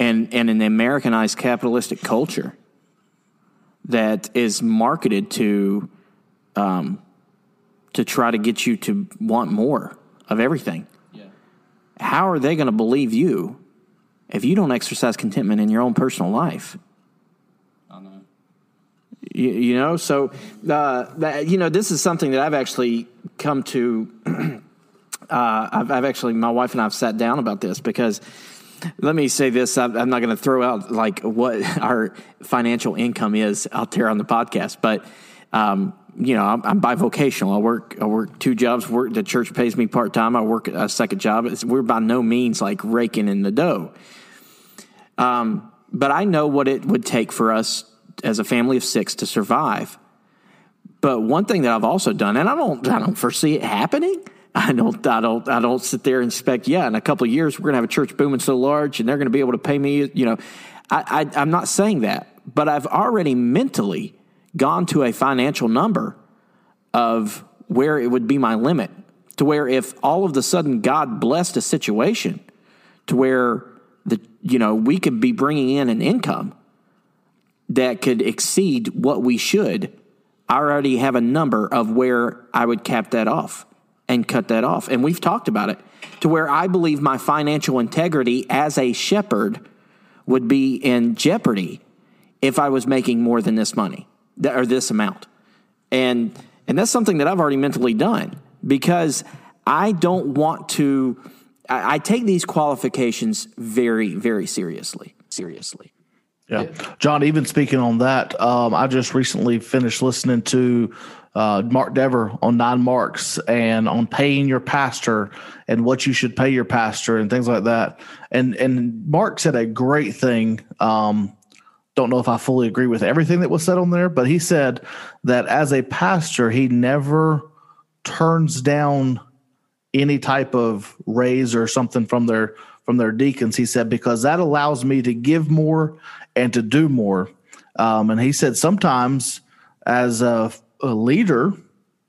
and and an Americanized capitalistic culture that is marketed to um, to try to get you to want more of everything. How are they going to believe you if you don't exercise contentment in your own personal life? You, you know, so uh, that, you know, this is something that I've actually come to. uh, I've, I've actually, my wife and I have sat down about this because let me say this: I'm, not going to throw out like what our financial income is out there on the podcast, but um, you know, I'm, I'm bivocational. I work, I work two jobs. Work the church pays me part time. I work a second job. It's, we're by no means like raking in the dough. Um, but I know what it would take for us as a family of six to survive. But one thing that I've also done, and I don't, I don't foresee it happening. I don't, I don't, I don't sit there and expect. Yeah, in a couple of years, we're going to have a church booming so large, and they're going to be able to pay me. You know, I, I, I'm not saying that, but I've already mentally gone to a financial number of where it would be my limit. To where if all of a sudden God blessed a situation, to where the you know we could be bringing in an income that could exceed what we should, I already have a number of where I would cap that off and cut that off. And we've talked about it to where I believe my financial integrity as a shepherd would be in jeopardy if I was making more than this money or this amount. And and that's something that I've already mentally done because I don't want to I, I take these qualifications very, very seriously. Seriously. Yeah. John, even speaking on that, um, I just recently finished listening to uh, Mark Dever on Nine Marks and on paying your pastor and what you should pay your pastor and things like that. And and Mark said a great thing. Um, don't know if I fully agree with everything that was said on there, but he said that as a pastor, he never turns down any type of raise or something from their from their deacons. He said because that allows me to give more and to do more. Um, and he said sometimes as a, a leader,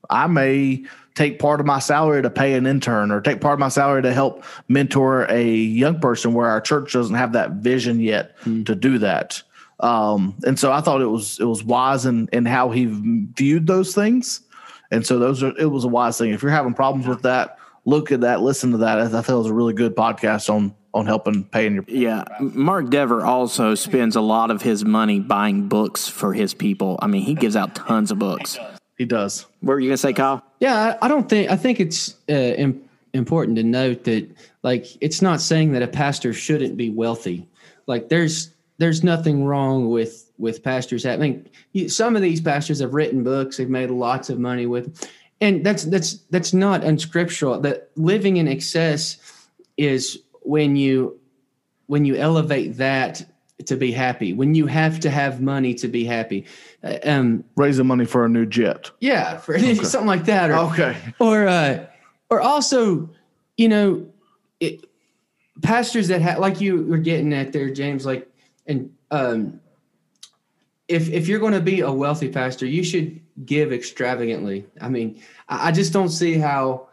I may take part of my salary to pay an intern or take part of my salary to help mentor a young person where our church doesn't have that vision yet Hmm. to do that. Um, and so I thought it was it was wise in, in how he viewed those things. And so those are it was a wise thing. If you're having problems with that, look at that, listen to that. I thought it was a really good podcast on on helping paying your Yeah, Mark Dever also spends a lot of his money buying books for his people. I mean, he gives out tons of books. he does. What were you gonna say, Kyle? Yeah, I I don't think I think it's uh, im- important to note that like it's not saying that a pastor shouldn't be wealthy. Like there's there's nothing wrong with with pastors having you- some of these pastors have written books, they've made lots of money with, and that's that's that's not unscriptural. That living in excess is when you when you elevate that to be happy, when you have to have money to be happy. Uh, Um, Raising money for a new jet. yeah, for something like that, or Okay. or uh, or also, you know, it, pastors that have like you were getting at there, James. Like, and um, if if you're going to be a wealthy pastor, you should give extravagantly. I mean, I, I just don't see how.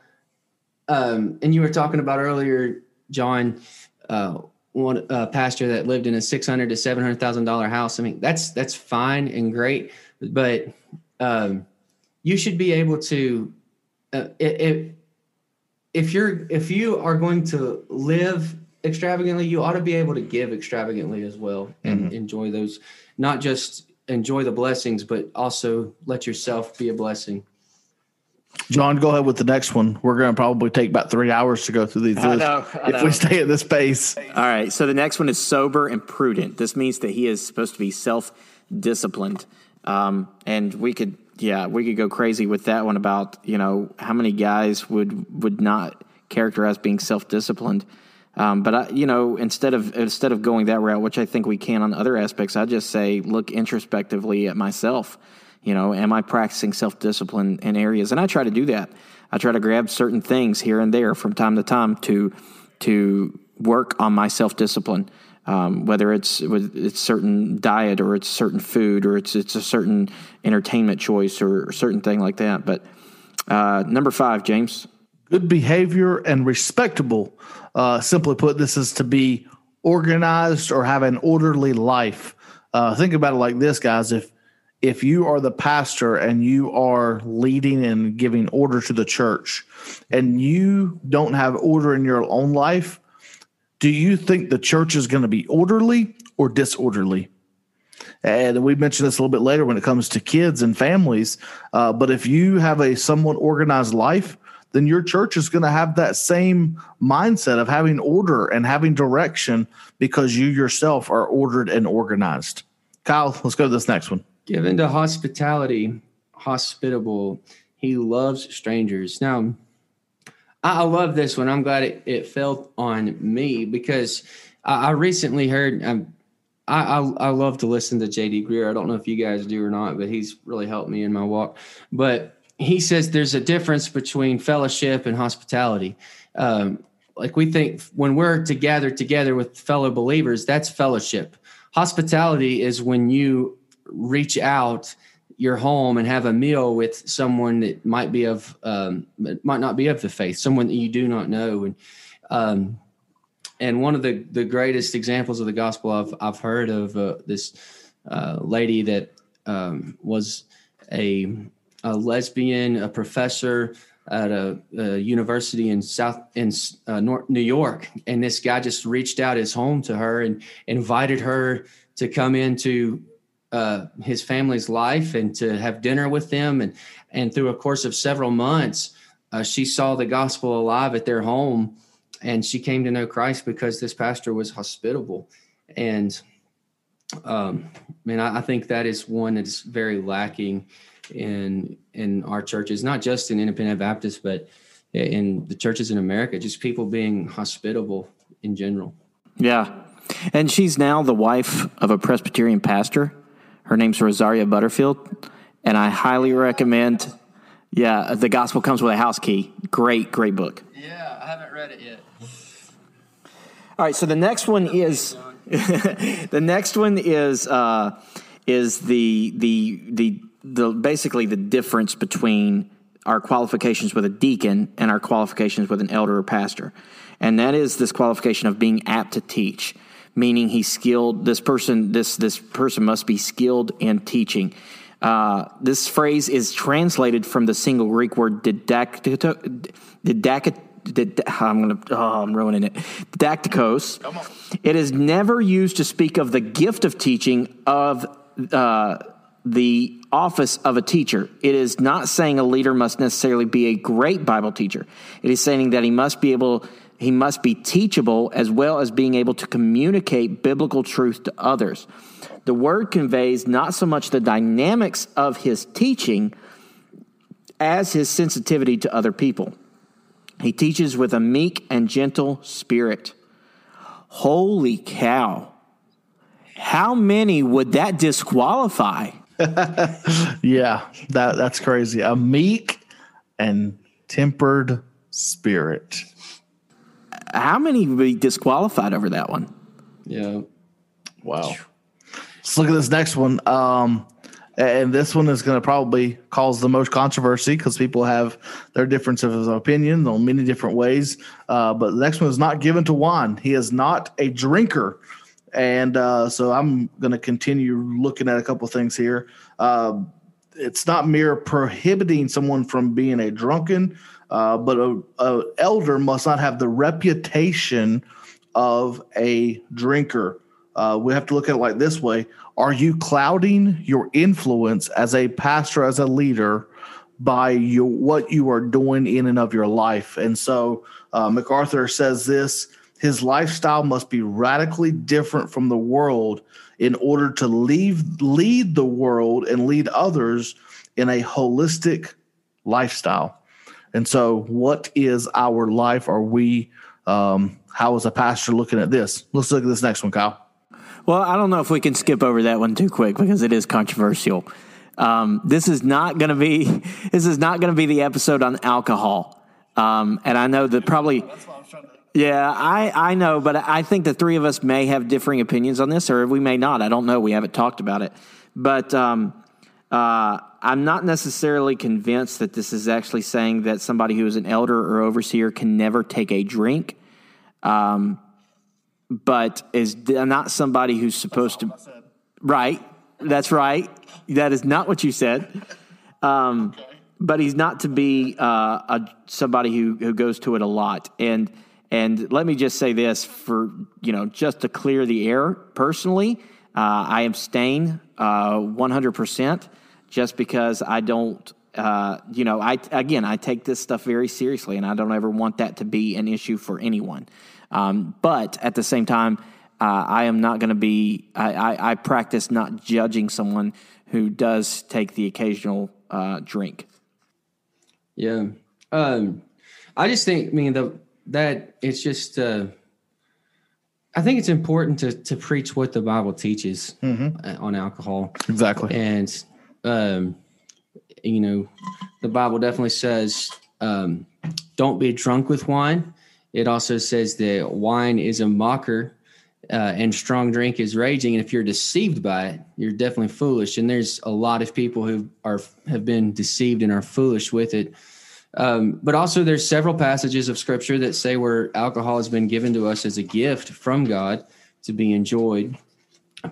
Um, and you were talking about earlier, John, uh, one uh, pastor that lived in a six hundred to seven hundred thousand dollar house. I mean, that's that's fine and great, but um, you should be able to uh, if if you're if you are going to live extravagantly you ought to be able to give extravagantly as well and enjoy those not just enjoy the blessings but also let yourself be a blessing John, go ahead with the next one. We're going to probably take about three hours to go through these. I know, I if know. we stay at this pace. All right. So the next one is sober and prudent. This means that he is supposed to be self disciplined. Um, and we could, yeah, we could go crazy with that one about, you know, how many guys would, would not characterize being self disciplined. Um, but I, you know, instead of instead of going that route, which I think we can on other aspects, I just say look introspectively at myself. You know, am I practicing self discipline in areas? And I try to do that. I try to grab certain things here and there from time to time to to work on my self discipline. Um, whether it's with it's certain diet or it's certain food or it's it's a certain entertainment choice or a certain thing like that. But uh, number five, James. Good behavior and respectable. Uh, simply put, this is to be organized or have an orderly life. Uh, think about it like this, guys. If if you are the pastor and you are leading and giving order to the church, and you don't have order in your own life, do you think the church is going to be orderly or disorderly? And we mentioned this a little bit later when it comes to kids and families. Uh, but if you have a somewhat organized life, then your church is going to have that same mindset of having order and having direction because you yourself are ordered and organized. Kyle, let's go to this next one. Given to hospitality hospitable he loves strangers now i, love this one i'm glad it, it fell on me because i, I recently heard um, I, I I love to listen to JD Greear. I don't know if you guys do or not, but he's really helped me in my walk. But he says there's a difference between fellowship and hospitality. Um, like we think when we're to gather together with fellow believers, that's fellowship. Hospitality is when you reach out your home and have a meal with someone that might be of um, might not be of the faith, someone that you do not know, and um, and one of the the greatest examples of the gospel I've I've heard of uh, this uh, lady that um, was a a lesbian, a professor at a, a university in South in uh, North, New York, and this guy just reached out his home to her and invited her to come into uh, his family's life and to have dinner with them, and and through a course of several months, uh, she saw the gospel alive at their home, and she came to know Christ because this pastor was hospitable, and um, man, I, I think that is one that is very lacking in in our churches, not just in Independent Baptist, but in the churches in America. Just people being hospitable in general. Yeah. And she's now the wife of a Presbyterian pastor. Her name's Rosaria Butterfield. And I highly recommend, yeah, The Gospel Comes with a House Key. Great, great book. Yeah, I haven't read it yet. All right, so the next one is the next one is uh, is the the the the basically the difference between our qualifications with a deacon and our qualifications with an elder or pastor, and that is this qualification of being apt to teach, meaning he's skilled. This person this this person must be skilled in teaching. Uh, this phrase is translated from the single Greek word didactito, didact, did, I'm gonna oh, I'm ruining it. Didacticos. It is never used to speak of the gift of teaching of uh, the office of a teacher. It is not saying a leader must necessarily be a great Bible teacher. It is saying that he must be able he must be teachable as well as being able to communicate biblical truth to others. The word conveys not so much the dynamics of his teaching as his sensitivity to other people. He teaches with a meek and gentle spirit. Holy cow. How many would that disqualify? yeah, that that's crazy. A meek and tempered spirit. How many would be disqualified over that one? Yeah. Wow. Let's look at this next one. Um, and this one is going to probably cause the most controversy because people have their differences of opinion on many different ways. Uh, but the next one is not given to wine. He is not a drinker. And uh, so I'm going to continue looking at a couple things here. Uh, it's not mere prohibiting someone from being a drunken, uh, but a, a elder must not have the reputation of a drinker. Uh, we have to look at it like this way Are you clouding your influence as a pastor, as a leader, by your, what you are doing in and of your life? And so uh, MacArthur says this his lifestyle must be radically different from the world in order to leave, lead the world and lead others in a holistic lifestyle. And so, what is our life? Are we, um, how is a pastor looking at this? Let's look at this next one, Kyle. Well, I don't know if we can skip over that one too quick because it is controversial. Um, this is not going to be this is not going to be the episode on alcohol. Um, and I know that probably yeah, I, I know, but I think the three of us may have differing opinions on this, or we may not. I don't know. We haven't talked about it. But um, uh, I'm not necessarily convinced that this is actually saying that somebody who is an elder or overseer can never take a drink. Um, but is not somebody who's supposed to. Right. That's right. That is not what you said. Um, okay. But he's not to be uh, a, somebody who, who goes to it a lot. And and let me just say this for, you know, just to clear the air personally, uh, I abstain uh, 100% just because I don't, uh, you know, I, again, I take this stuff very seriously and I don't ever want that to be an issue for anyone. Um, but at the same time, uh, I am not going to be, I, I, I, practice not judging someone who does take the occasional uh, drink. Yeah. Um, I just think, I mean, the, that it's just uh, I think it's important to to preach what the Bible teaches mm-hmm. on alcohol. Exactly. And um, you know, the Bible definitely says um, don't be drunk with wine. It also says that wine is a mocker uh, and strong drink is raging. And if you're deceived by it, you're definitely foolish. And there's a lot of people who are have been deceived and are foolish with it. Um, but also, there's several passages of scripture that say where alcohol has been given to us as a gift from God to be enjoyed.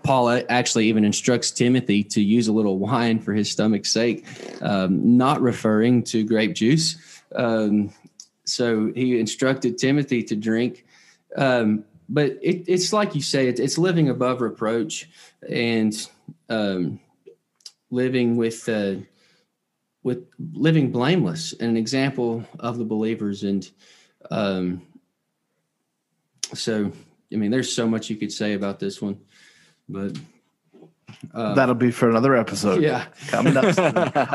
Paul actually even instructs Timothy to use a little wine for his stomach's sake, um, not referring to grape juice. Um, so he instructed Timothy to drink. Um, but it, it's like you say, it, it's living above reproach and um, living with. Uh, with living blameless an example of the believers. And um, so, I mean, there's so much you could say about this one, but uh, that'll be for another episode. Yeah, coming up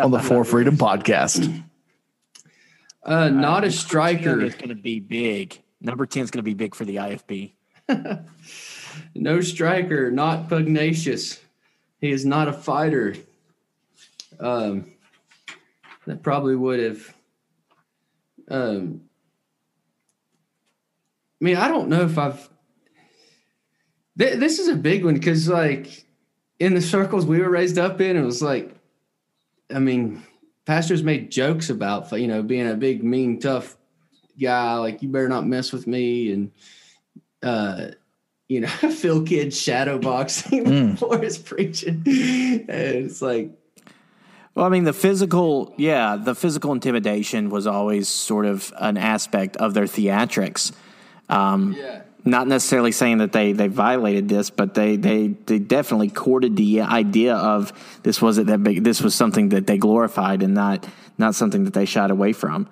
on the For Freedom podcast. Uh, not a striker. It's going to be big. Number 10 is going to be big for the IFB. no striker, not pugnacious. He is not a fighter. Um, that probably would have. Um, I mean, I don't know if I've Th- this is a big one because, like, in the circles we were raised up in, it was like, I mean, pastors made jokes about, you know, being a big, mean, tough guy. Like, you better not mess with me. And, uh, you know, Phil Kidd shadow boxing Mm. before his preaching. And it's like, Well, I mean, the physical, yeah, the physical intimidation was always sort of an aspect of their theatrics. Um, yeah. Not necessarily saying that they, they violated this, but they, they, they definitely courted the idea of this wasn't that big. This was something that they glorified and not not something that they shied away from.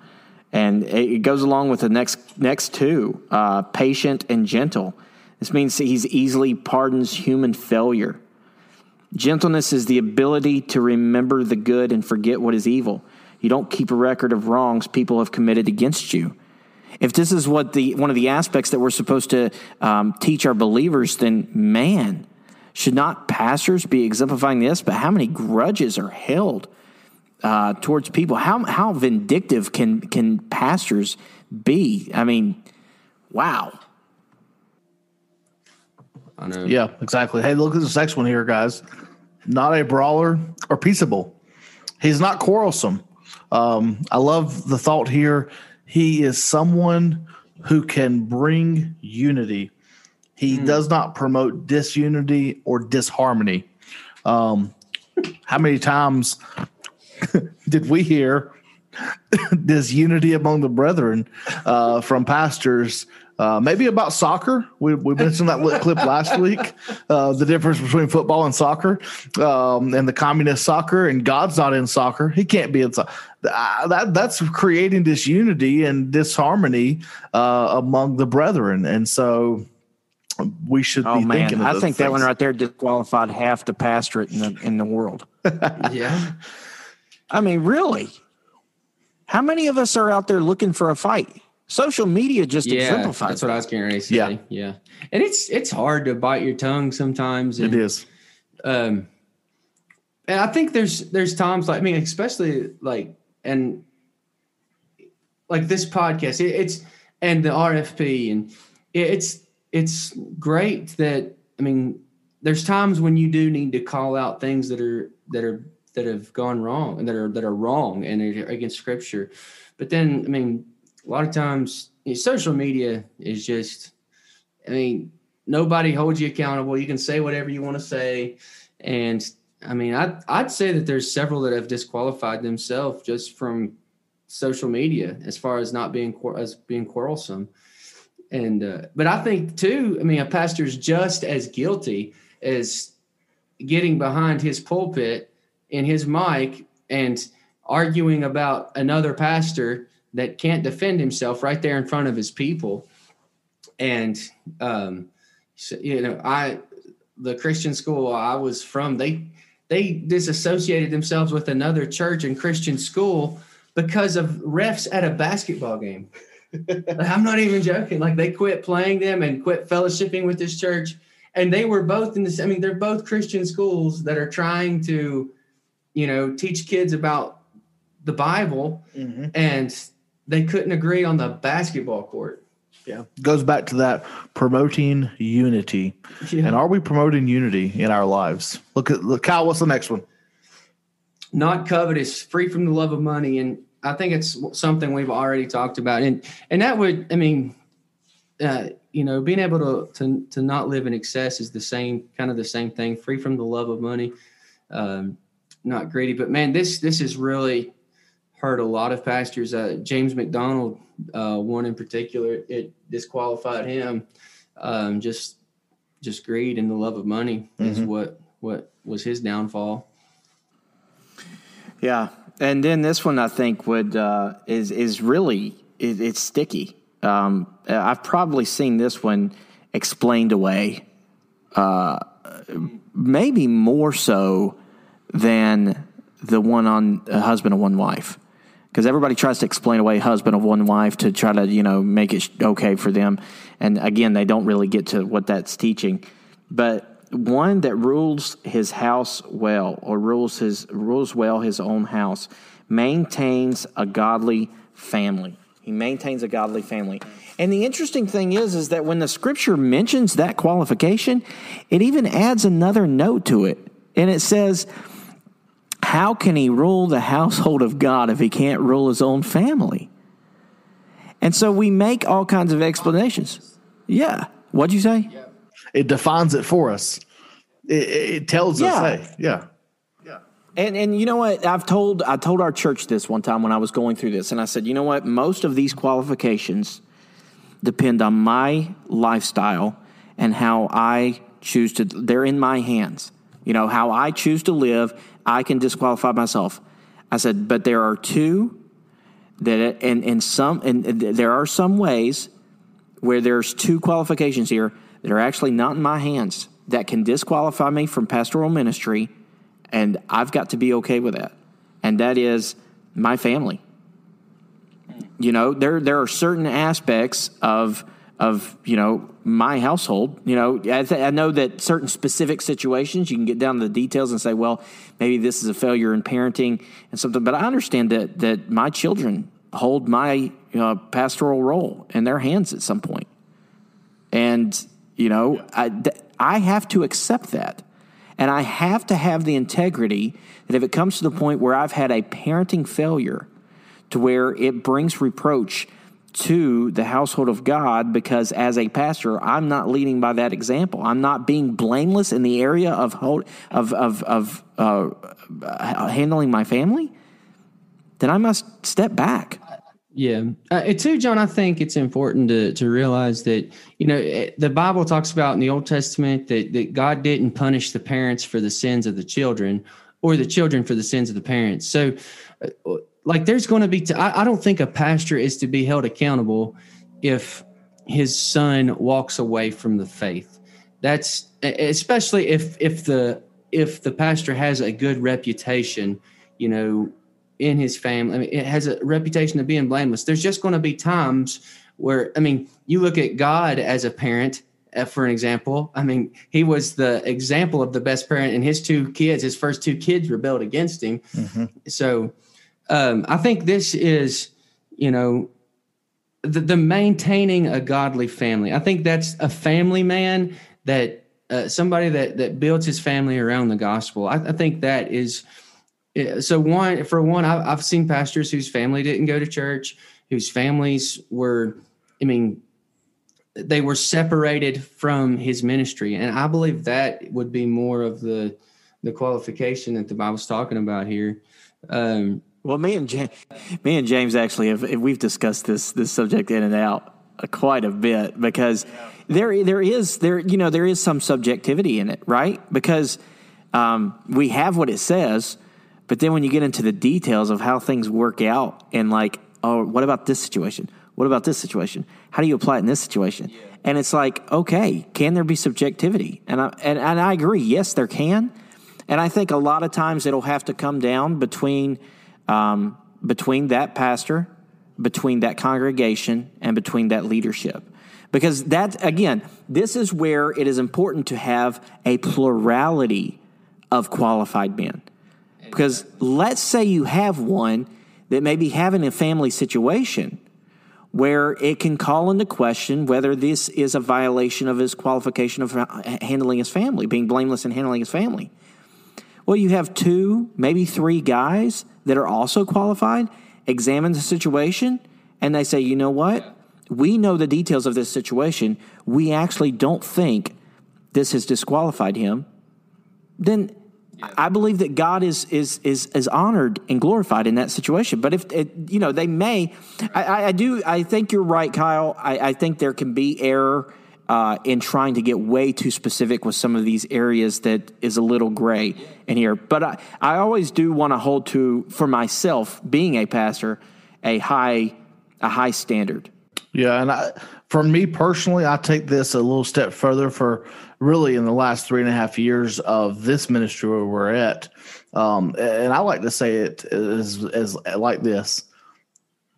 And it, it goes along with the next next two: uh, patient and gentle. This means that he's easily pardons human failure. Gentleness is the ability to remember the good and forget what is evil. You don't keep a record of wrongs people have committed against you. If this is what the one of the aspects that we're supposed to um, teach our believers, then man, should not pastors be exemplifying this? But how many grudges are held uh, towards people? How how vindictive can can pastors be? I mean, wow. I know. Yeah, exactly. Hey, look at this next one here, guys. Not a brawler or peaceable. He's not quarrelsome. Um, I love the thought here. He is someone who can bring unity. He does not promote disunity or disharmony. Um, how many times did we hear disunity among the brethren uh, from pastors? Uh, maybe about soccer. We, we mentioned that clip last week. Uh, the difference between football and soccer, um, and the communist soccer, and God's not in soccer. He can't be in soccer. Uh, that that's creating disunity and disharmony uh, among the brethren, and so we should Oh be man, thinking. Of I those think that one right there disqualified half the pastorate in the in the world. Yeah. I mean, really? How many of us are out there looking for a fight? Social media just Yeah. exemplifies. That's what I was getting ready to say. Yeah. Yeah. And it's, it's hard to bite your tongue sometimes. And, It is. um and i think there's there's times like i mean especially like and like this podcast it, it's and the rfp and it, it's it's great that i mean there's times when you do need to call out things that are that are that have gone wrong and that are that are wrong and are against scripture but then i mean a lot of times you know, social media is just i mean nobody holds you accountable you can say whatever you want to say and I mean, I'd, I'd say that there's several that have disqualified themselves just from social media as far as not being as being quarrelsome. And uh, but I think too, I mean, a pastor's just as guilty as getting behind his pulpit in his mic and arguing about another pastor that can't defend himself right there in front of his people. And um, so, you know, I the Christian school I was from, they they disassociated themselves with another church and Christian school because of refs at a basketball game. I'm not even joking. Like they quit playing them and quit fellowshipping with this church. And they were both in this. I mean, they're both Christian schools that are trying to, you know, teach kids about the Bible, and they couldn't agree on the basketball court. Yeah. Goes back to that promoting unity. Yeah. And are we promoting unity in our lives? Look at look Kyle, what's the next one? not covetous, free from the love of money, and I think it's something we've already talked about, and and that would, I mean, uh, you know, being able to to to not live in excess is the same kind of the same thing, free from the love of money, um, not greedy. But man, this this is really hurt a lot of pastors. Uh, James MacDonald, uh, one in particular, it disqualified him. Um, just just greed and the love of money is what what was his downfall. Yeah, and then this one I think would uh, is is really it, it's sticky. Um, I've probably seen this one explained away, uh, maybe more so than the one on a husband of one wife, because everybody tries to explain away husband of one wife to try to you know make it okay for them, and again they don't really get to what that's teaching, but one that rules his house well or rules his rules well his own house maintains a godly family He maintains a godly family. And the interesting thing is, is that when the scripture mentions that qualification, it even adds another note to it. And it says, How can he rule the household of God if he can't rule his own family? And so we make all kinds of explanations. Yeah. What'd you say? It defines it for us. It, it tells Yeah. us, hey, yeah. And and you know what? I've told I told our church this one time when I was going through this, and I said, you know what? Most of these qualifications depend on my lifestyle and how I choose to. They're in my hands. You know how I choose to live. I can disqualify myself. I said, but there are two that, and in some, and there are some ways where there's two qualifications here that are actually not in my hands that can disqualify me from pastoral ministry, and I've got to be okay with that. And that is my family. You know, there there are certain aspects of of you know my household. You know, I, th- I know that certain specific situations you can get down to the details and say, well, maybe this is a failure in parenting and something. But I understand that that my children hold my uh, pastoral role in their hands at some point, and you know, I th- I have to accept that. And I have to have the integrity that if it comes to the point where I've had a parenting failure to where it brings reproach to the household of God because as a pastor, I'm not leading by that example. I'm not being blameless in the area of hold, of of of uh, handling my family. Then I must step back. Yeah. Uh, too, John, I think it's important to, to realize that, you know, eh, the Bible talks about in the Old Testament that, that God didn't punish the parents for the sins of the children or the children for the sins of the parents. So, uh, like, there's going to be, t- I, I don't think a pastor is to be held accountable if his son walks away from the faith. That's especially if, if the, if the pastor has a good reputation, you know, in his family. I mean, it has a reputation of being blameless. There's just going to be times where, I mean, you look at God as a parent, uh, for an example. I mean, he was the example of the best parent, and his two kids, his first two kids, rebelled against him. So, um, I think this is, you know, the, the maintaining a godly family. I think that's a family man that uh, somebody that that builds his family around the gospel. I, I think that is so one for one, I've, I've seen pastors whose family didn't go to church, whose families were, I mean, they were separated from his ministry, and I believe that would be more of the the qualification that the Bible's talking about here. Um, Well, me and James, me and James actually have we've discussed this this subject in and out uh, quite a bit because there there is there you know there is some subjectivity in it, right? Because um, we have what it says, but then when you get into the details of how things work out and like, oh, what about this situation? What about this situation? How do you apply it in this situation? And it's like, okay, can there be subjectivity? And I and, and I agree, yes, there can. And I think a lot of times it'll have to come down between um, between that pastor, between that congregation, and between that leadership. Because that again, this is where it is important to have a plurality of qualified men. Because let's say you have one that may be having a family situation where it can call into question whether this is a violation of his qualification of handling his family, being blameless in handling his family. Well, you have two, maybe three guys that are also qualified, examine the situation, and they say, you know what? We know the details of this situation. We actually don't think this has disqualified him. Then I believe that God is is is is honored and glorified in that situation. But if it, you know, they may. I, I, I do. I think you're right, Kyle. I, I think there can be error uh, in trying to get way too specific with some of these areas that is a little gray in here. But I, I always do want to hold to for myself, being a pastor, a high a high standard. Yeah, and I, for me personally, I take this a little step further. For really, in the last three and a half years of this ministry where we're at, um, and I like to say it as, as like this: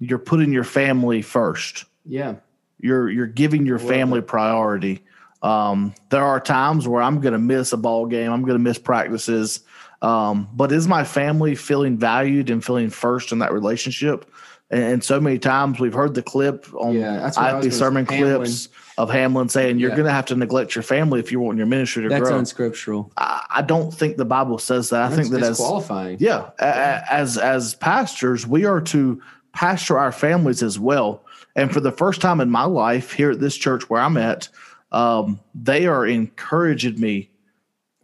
you're putting your family first. yeah. You're you're giving your family priority. Um, there are times where I'm going to miss a ball game. I'm going to miss practices. Um, but is my family feeling valued and feeling first in that relationship? And, and so many times we've heard the clip on Yeah, that's I was sermon say. Hamlin. clips of Hamlin saying you're Yeah. going to have to neglect your family if you want your ministry to That's grow. unscriptural. I, I don't think the Bible says that. I That's think that as disqualifying. yeah, a- a- as as pastors, we are to pastor our families as well. And for the first time in my life here at this church where I'm at, um, they are encouraging me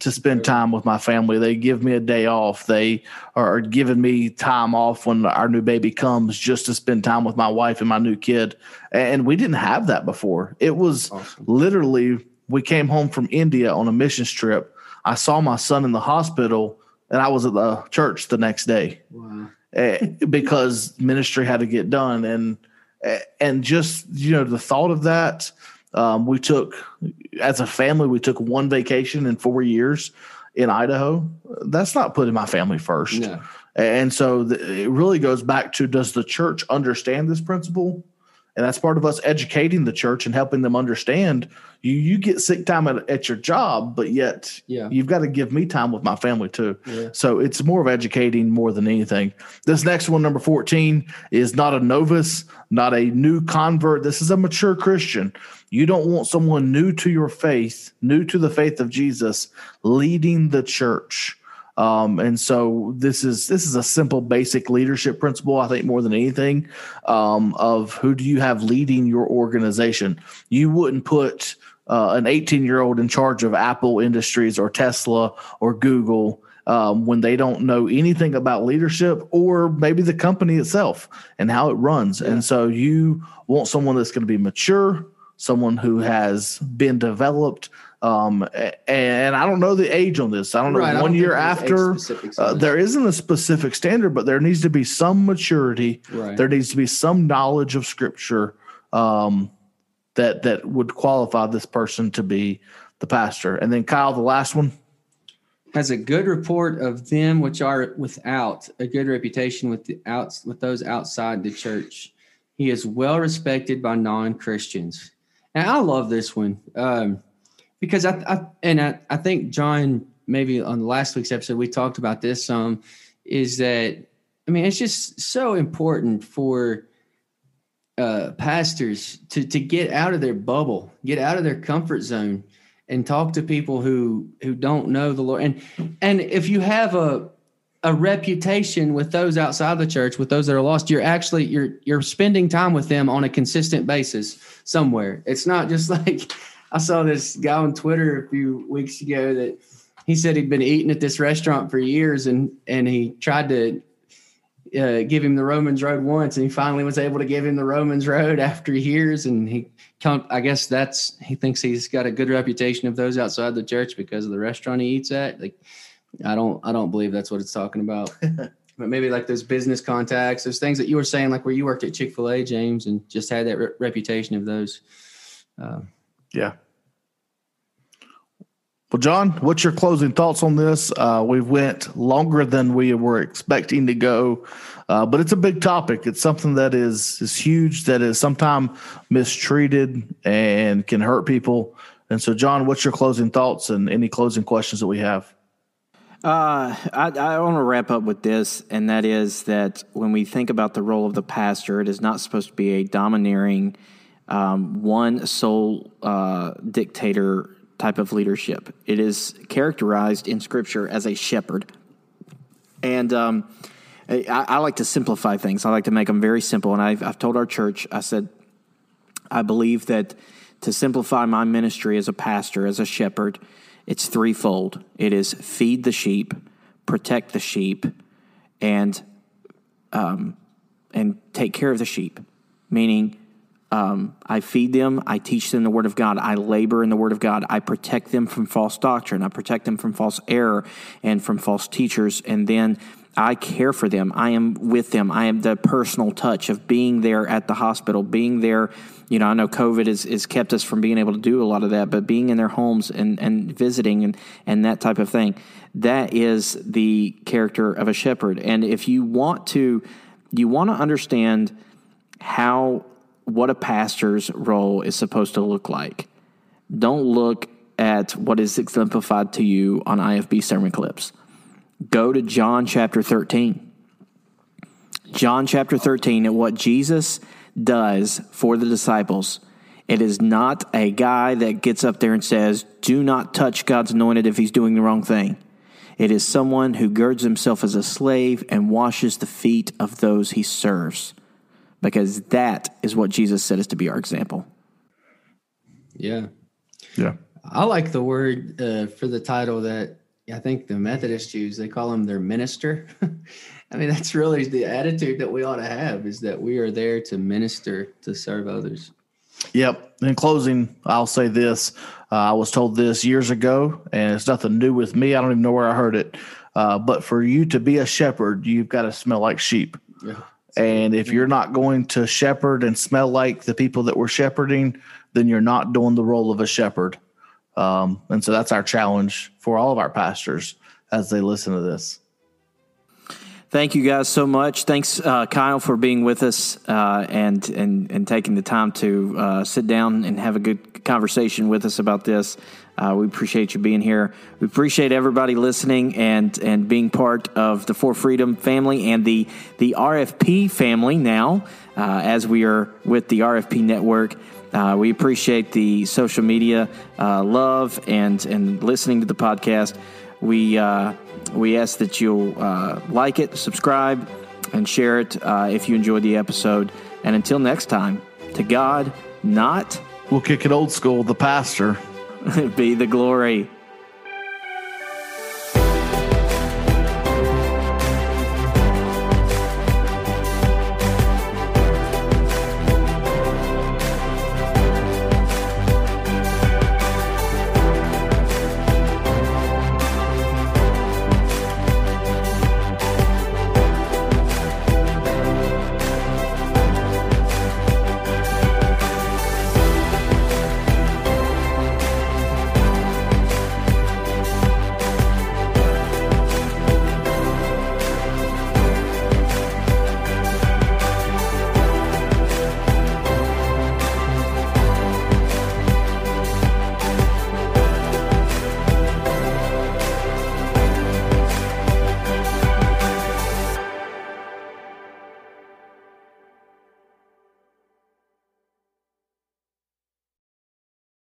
to spend time with my family. They give me a day off. They are giving me time off when our new baby comes just to spend time with my wife and my new kid. And we didn't have that before. It was literally, we came home from India on a missions trip. I saw my son in the hospital and I was at the church the next day eh, because ministry had to get done. And, and just, you know, the thought of that, um, we took, as a family, we took one vacation in four years in Idaho. That's not putting my family first. No. And so the, it really goes back to does the church understand this principle? And that's part of us educating the church and helping them understand you you get sick time at, at your job, but yet Yeah. you've got to give me time with my family too. Yeah. So it's more of educating more than anything. This next one, number 14, is not a novice, not a new convert. This is a mature Christian. You don't want someone new to your faith, new to the faith of Jesus, leading the church. Um, and so this is this is a simple, basic leadership principle. I think more than anything, um, of who do you have leading your organization. You wouldn't put uh, an 18 year old in charge of Apple Industries or Tesla or Google um, when they don't know anything about leadership or maybe the company itself and how it runs. And so you want someone that's going to be mature, someone who has been developed. Um, and I don't know the age on this. I don't know. Right, I one don't year think there's age after, uh, there isn't a specific standard, but there needs to be some maturity. Right. There needs to be some knowledge of scripture um, that that would qualify this person to be the pastor. And then Kyle, the last one. has a good report of them which are without a good reputation with the outs with those outside the church. He is well respected by non-Christians. And I love this one um, because I, I and I, I think John maybe on last week's episode we talked about this some is that I mean it's just so important for uh, pastors to to get out of their bubble, get out of their comfort zone, and talk to people who who don't know the Lord. And and if you have a a reputation with those outside the church, with those that are lost, you're actually you're you're spending time with them on a consistent basis somewhere. It's not just like I saw this guy on Twitter a few weeks ago that he said he'd been eating at this restaurant for years and and he tried to uh, give him the Romans Road once, and he finally was able to give him the Romans Road after years. And he, I guess that's he thinks he's got a good reputation of those outside the church because of the restaurant he eats at. Like, I don't, I don't believe that's what it's talking about. but maybe like those business contacts, those things that you were saying, like where you worked at Chick Fil A, James, and just had that re- reputation of those. Uh, Yeah. Well, John, what's your closing thoughts on this? Uh, we went longer than we were expecting to go, uh, but it's a big topic. It's something that is is huge, that is sometimes mistreated and can hurt people. And so, John, what's your closing thoughts and any closing questions that we have? Uh, I, I want to wrap up with this, and that is that when we think about the role of the pastor, it is not supposed to be a domineering, um, one sole uh, dictator type of leadership. It is characterized in Scripture as a shepherd. And um, I, I like to simplify things. I like to make them very simple. And I've, I've told our church, I said, I believe that to simplify my ministry as a pastor, as a shepherd, it's threefold. It is feed the sheep, protect the sheep, and um, and take care of the sheep. Meaning, um, I feed them, I teach them the Word of God, I labor in the Word of God, I protect them from false doctrine, I protect them from false error and from false teachers, and then I care for them. I am with them. I am the personal touch of being there at the hospital, being there. You know, I know COVID has, kept us from being able to do a lot of that, but being in their homes and, and visiting and, and that type of thing, that is the character of a shepherd. And if you want to, you want to understand how what a pastor's role is supposed to look like. Don't look at what is exemplified to you on IFB sermon clips. Go to John chapter 13. John chapter 13 at what Jesus does for the disciples. It is not a guy that gets up there and says, Do not touch God's anointed if he's doing the wrong thing. It is someone who girds himself as a slave and washes the feet of those he serves, because that is what Jesus said is to be our example. Yeah. Yeah. I like the word uh, for the title that I think the Methodist use. They call him their minister. I mean, that's really the attitude that we ought to have is that we are there to minister, to serve others. Yep. In closing, I'll say this. Uh, I was told this years ago, and it's nothing new with me. I don't even know where I heard it. Uh, but for you to be a shepherd, you've got to smell like sheep. Yeah. And if you're not going to shepherd and smell like the people that we're shepherding, then you're not doing the role of a shepherd. Um, and so that's our challenge for all of our pastors as they listen to this. Thank you guys so much. Thanks, uh, Kyle, for being with us uh, and, and and taking the time to uh, sit down and have a good conversation with us about this. Uh, we appreciate you being here. We appreciate everybody listening and and being part of the For Freedom family and the the RFP family now, uh, as we are with the RFP network. Uh, we appreciate the social media love and and listening to the podcast. We uh, we ask that you'll uh, like it, subscribe, and share it uh, if you enjoyed the episode. And until next time, to God, not We'll kick it old school, the pastor. be the glory.